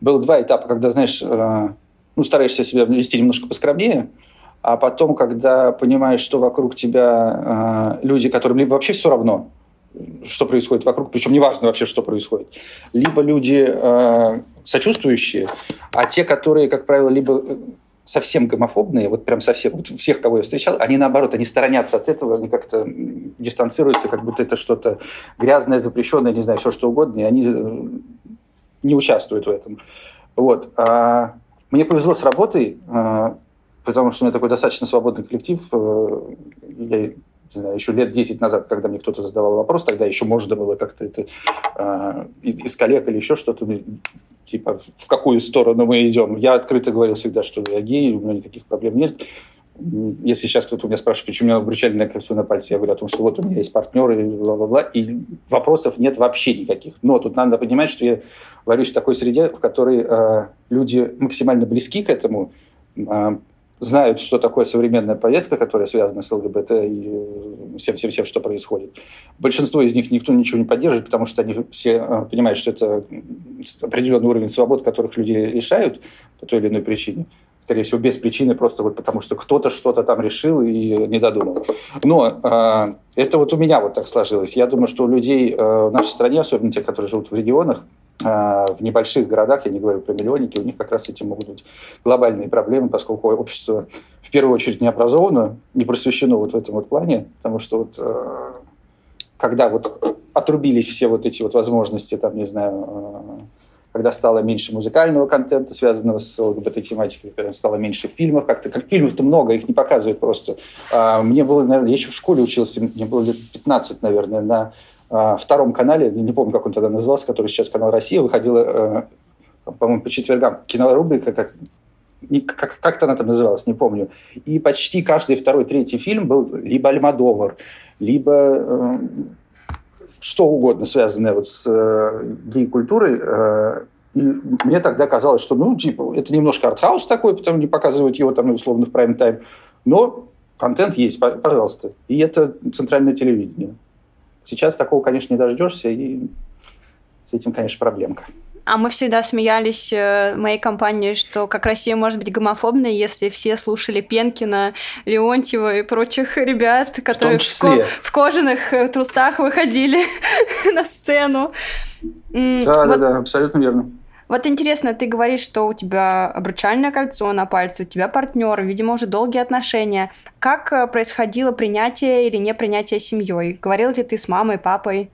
было два этапа, когда, знаешь, ну, стараешься себя вести немножко поскромнее – а потом, когда понимаешь, что вокруг тебя э, люди, которым либо вообще все равно, что происходит вокруг, причем неважно вообще, что происходит, либо люди э, сочувствующие, а те, которые, как правило, либо совсем гомофобные, вот прям совсем, вот всех, кого я встречал, они наоборот, они сторонятся от этого, они как-то дистанцируются, как будто это что-то грязное, запрещенное, не знаю, все что угодно, и они э, не участвуют в этом. Вот. А мне повезло с работой, э, потому что у меня такой достаточно свободный коллектив. Э, я не знаю, еще лет 10 назад, когда мне кто-то задавал вопрос, тогда еще можно было как-то это э, из коллег или еще что-то, типа, в какую сторону мы идем. Я открыто говорил всегда, что я гей, у меня никаких проблем нет. Если сейчас кто-то у меня спрашивает, почему у меня обручальное кольцо на пальце, я говорю о том, что вот у меня есть партнер и бла-бла-бла, и вопросов нет вообще никаких. Но тут надо понимать, что я варюсь в такой среде, в которой э, люди максимально близки к этому, э, знают, что такое современная повестка, которая связана с ЛГБТ и всем-всем-всем, что происходит. Большинство из них никто ничего не поддерживает, потому что они все э, понимают, что это определенный уровень свобод, которых люди лишают по той или иной причине. Скорее всего, без причины, просто вот потому что кто-то что-то там решил и не додумал. Но э, это вот у меня вот так сложилось. Я думаю, что у людей э, в нашей стране, особенно те, которые живут в регионах, в небольших городах, я не говорю про миллионники, у них как раз с этим могут быть глобальные проблемы, поскольку общество в первую очередь не образовано, не просвещено вот в этом вот плане, потому что вот э, когда вот отрубились все вот эти вот возможности, там, не знаю, э, когда стало меньше музыкального контента, связанного с ЛГБТ-тематикой, когда стало меньше фильмов, как-то, как фильмов-то много, их не показывают просто. А, мне было, наверное, я еще в школе учился, мне было лет 15, наверное, на а, втором канале, не помню, как он тогда назывался, который сейчас канал «Россия», выходила, э, по-моему, по четвергам кинорубрика, как, как, как-то она там называлась, не помню. И почти каждый второй, третий фильм был либо Альмадовар, либо э, что угодно, связанное вот с э, гей-культурой. Э, и мне тогда казалось, что, ну, типа, это немножко артхаус такой, потому не показывают его там, условно, в прайм-тайм, но контент есть, пожалуйста. И это центральное телевидение. Сейчас такого, конечно, не дождешься, и с этим, конечно, проблемка. А мы всегда смеялись э, в моей компании, что как Россия может быть гомофобной, если все слушали Пенкина, Леонтьева и прочих ребят, которые в, в, ко- в кожаных э, трусах выходили на сцену. Да, вот. да, да, абсолютно верно. Вот интересно, ты говоришь, что у тебя обручальное кольцо на пальце, у тебя партнер, видимо, уже долгие отношения. Как э, происходило принятие или не принятие семьей? Говорил ли ты с мамой, папой?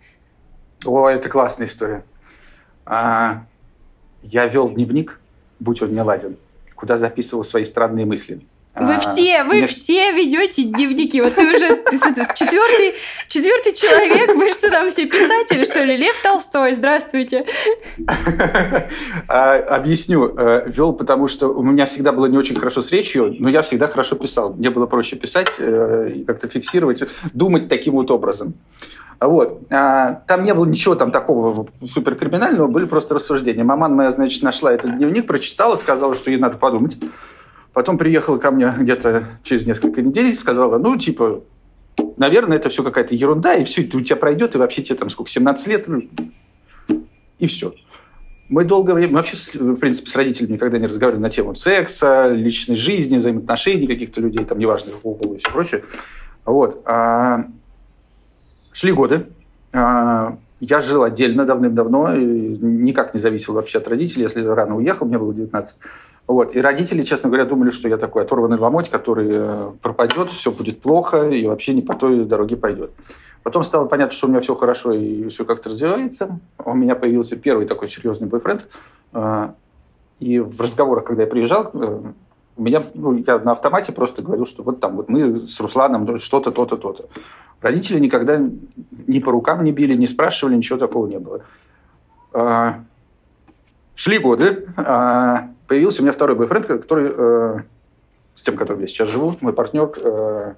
О, это классная история. А, я вел дневник, будь он не ладен, куда записывал свои странные мысли. Вы а, все, вы мне... все ведете дневники. Вот ты уже ты четвертый, четвертый человек. Вы что там все писатели, что ли? Лев Толстой, здравствуйте. А, объясню. Э, Вел, потому что у меня всегда было не очень хорошо с речью, но я всегда хорошо писал. Мне было проще писать э, и как-то фиксировать, думать таким вот образом. Вот. А, там не было ничего там такого суперкриминального, были просто рассуждения. Маман моя, значит, нашла этот дневник, прочитала, сказала, что ей надо подумать. Потом приехала ко мне где-то через несколько недель и сказала, ну, типа, наверное, это все какая-то ерунда, и все это у тебя пройдет, и вообще тебе там сколько, 17 лет, и все. Мы долгое время, вообще, в принципе, с родителями никогда не разговаривали на тему секса, личной жизни, взаимоотношений каких-то людей, там, неважно, какого пола и все прочее. Вот. А, шли годы. А, я жил отдельно давным-давно, никак не зависел вообще от родителей. Если рано уехал, мне было 19, вот. И родители, честно говоря, думали, что я такой оторванный ломоть, который э, пропадет, все будет плохо и вообще не по той дороге пойдет. Потом стало понятно, что у меня все хорошо и все как-то развивается. У меня появился первый такой серьезный бойфренд. Э, и в разговорах, когда я приезжал, э, у меня, ну, я на автомате просто говорил, что вот там вот мы с Русланом что-то, то-то, то-то. Родители никогда ни по рукам не били, не спрашивали, ничего такого не было. Шли годы, появился у меня второй бойфренд, который, э, с тем, которым я сейчас живу, мой партнер, э,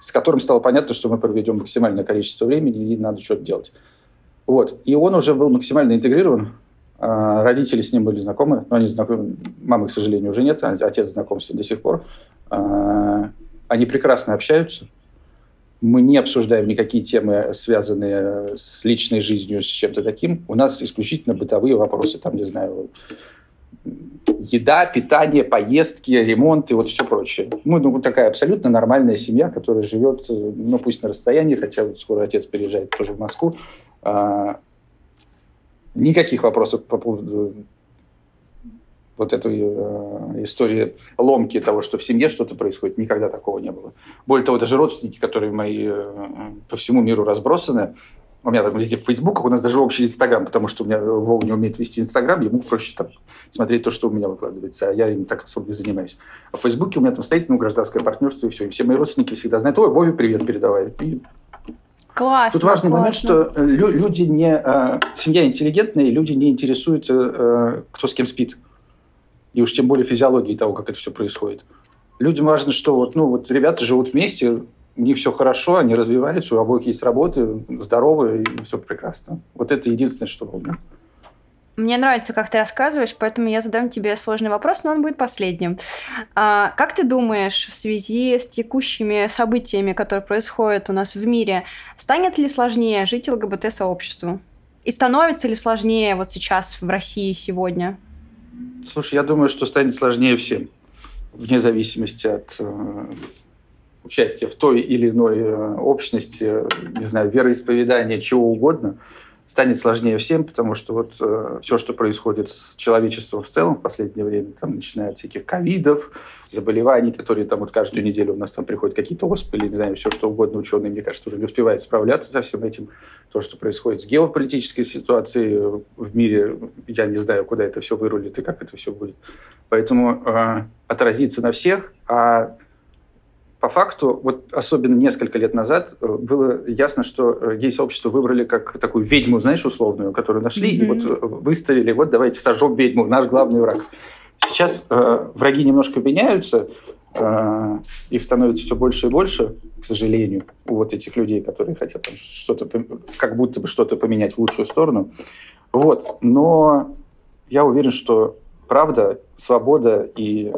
с которым стало понятно, что мы проведем максимальное количество времени и надо что-то делать. Вот. И он уже был максимально интегрирован. Э, родители с ним были знакомы, но они знакомы, мамы, к сожалению, уже нет, а отец знаком с ним до сих пор. Э, они прекрасно общаются. Мы не обсуждаем никакие темы, связанные с личной жизнью, с чем-то таким. У нас исключительно бытовые вопросы, там, не знаю, еда, питание, поездки, ремонт и вот все прочее. Мы ну, такая абсолютно нормальная семья, которая живет, ну пусть на расстоянии, хотя вот скоро отец переезжает тоже в Москву. А, никаких вопросов по поводу вот этой э, истории ломки того, что в семье что-то происходит, никогда такого не было. Более того, даже родственники, которые мои э, по всему миру разбросаны, у меня там везде в Фейсбуках, у нас даже общий Инстаграм, потому что у меня Вова не умеет вести Инстаграм, ему проще там смотреть то, что у меня выкладывается, а я им так особо не занимаюсь. А в Фейсбуке у меня там стоит ну, гражданское партнерство и все. И все мои родственники всегда знают, ой, Вове привет передавай. И Классно. Тут важный классно. момент, что э, люди не... Э, семья интеллигентная, и люди не интересуются, э, кто с кем спит. И уж тем более физиологией того, как это все происходит. Людям важно, что вот, ну, вот ребята живут вместе, у них все хорошо, они развиваются, у обоих есть работы, здоровые, и все прекрасно. Вот это единственное, что волнует. Мне нравится, как ты рассказываешь, поэтому я задам тебе сложный вопрос, но он будет последним. А, как ты думаешь, в связи с текущими событиями, которые происходят у нас в мире, станет ли сложнее жить ЛГБТ-сообществу? И становится ли сложнее вот сейчас в России сегодня? Слушай, я думаю, что станет сложнее всем, вне зависимости от э, участие в той или иной э, общности, не знаю, вероисповедания, чего угодно, станет сложнее всем, потому что вот э, все, что происходит с человечеством в целом в последнее время, там, начиная от всяких ковидов, заболеваний, которые там вот каждую неделю у нас там приходят какие-то оспы, не знаю, все что угодно, ученые, мне кажется, уже не успевают справляться со всем этим. То, что происходит с геополитической ситуацией в мире, я не знаю, куда это все вырулит и как это все будет. Поэтому э, отразиться на всех, а по факту, вот особенно несколько лет назад, э, было ясно, что э, гей-сообщество выбрали как такую ведьму, знаешь, условную, которую нашли, mm-hmm. и вот э, выставили, вот давайте сожжем ведьму, наш главный враг. Сейчас э, враги немножко меняются, э, их становится все больше и больше, к сожалению, у вот этих людей, которые хотят там, что-то, как будто бы что-то поменять в лучшую сторону. Вот. Но я уверен, что правда, свобода и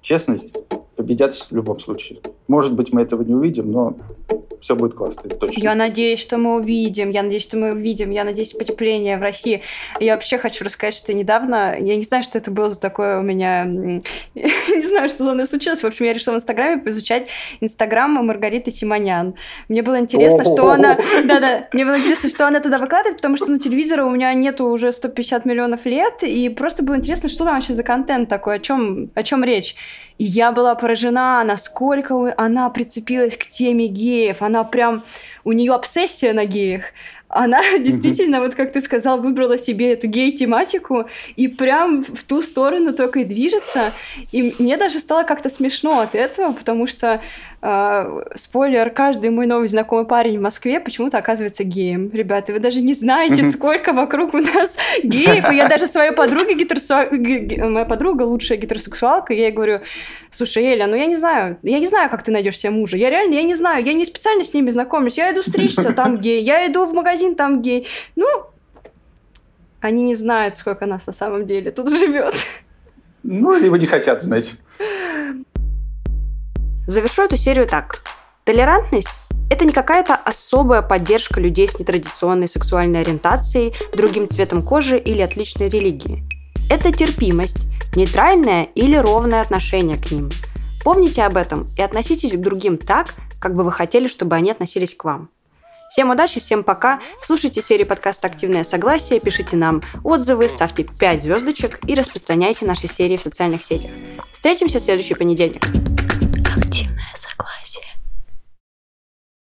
честность победят в любом случае. Может быть, мы этого не увидим, но все будет классно, точно. Я надеюсь, что мы увидим, я надеюсь, что мы увидим, я надеюсь, потепление в России. Я вообще хочу рассказать, что недавно, я не знаю, что это было за такое у меня, не знаю, что за мной случилось. В общем, я решила в Инстаграме поизучать Инстаграм Маргариты Симонян. Мне было интересно, что она... Да-да, мне было интересно, что она туда выкладывает, потому что, ну, телевизора у меня нету уже 150 миллионов лет, и просто было интересно, что там вообще за контент такой, о чем, о чем речь. И я была поражена, насколько она прицепилась к теме геев. Она прям... У нее обсессия на геях она действительно, вот как ты сказал, выбрала себе эту гей-тематику и прям в ту сторону только и движется. И мне даже стало как-то смешно от этого, потому что э, спойлер, каждый мой новый знакомый парень в Москве почему-то оказывается геем. Ребята, вы даже не знаете, сколько вокруг у нас геев. И я даже своей подруге гетеросексуалка, моя подруга лучшая гетеросексуалка, я ей говорю, слушай, Эля, ну я не знаю, я не знаю, как ты найдешь себе мужа. Я реально, я не знаю, я не специально с ними знакомлюсь. Я иду стричься, там гей. Я иду в магазин, там гей. Ну, они не знают, сколько нас на самом деле тут живет. Ну, либо не хотят знать. Завершу эту серию так. Толерантность – это не какая-то особая поддержка людей с нетрадиционной сексуальной ориентацией, другим цветом кожи или отличной религии. Это терпимость, нейтральное или ровное отношение к ним. Помните об этом и относитесь к другим так, как бы вы хотели, чтобы они относились к вам. Всем удачи, всем пока. Слушайте серию подкаста «Активное согласие», пишите нам отзывы, ставьте 5 звездочек и распространяйте наши серии в социальных сетях. Встретимся в следующий понедельник активное согласие.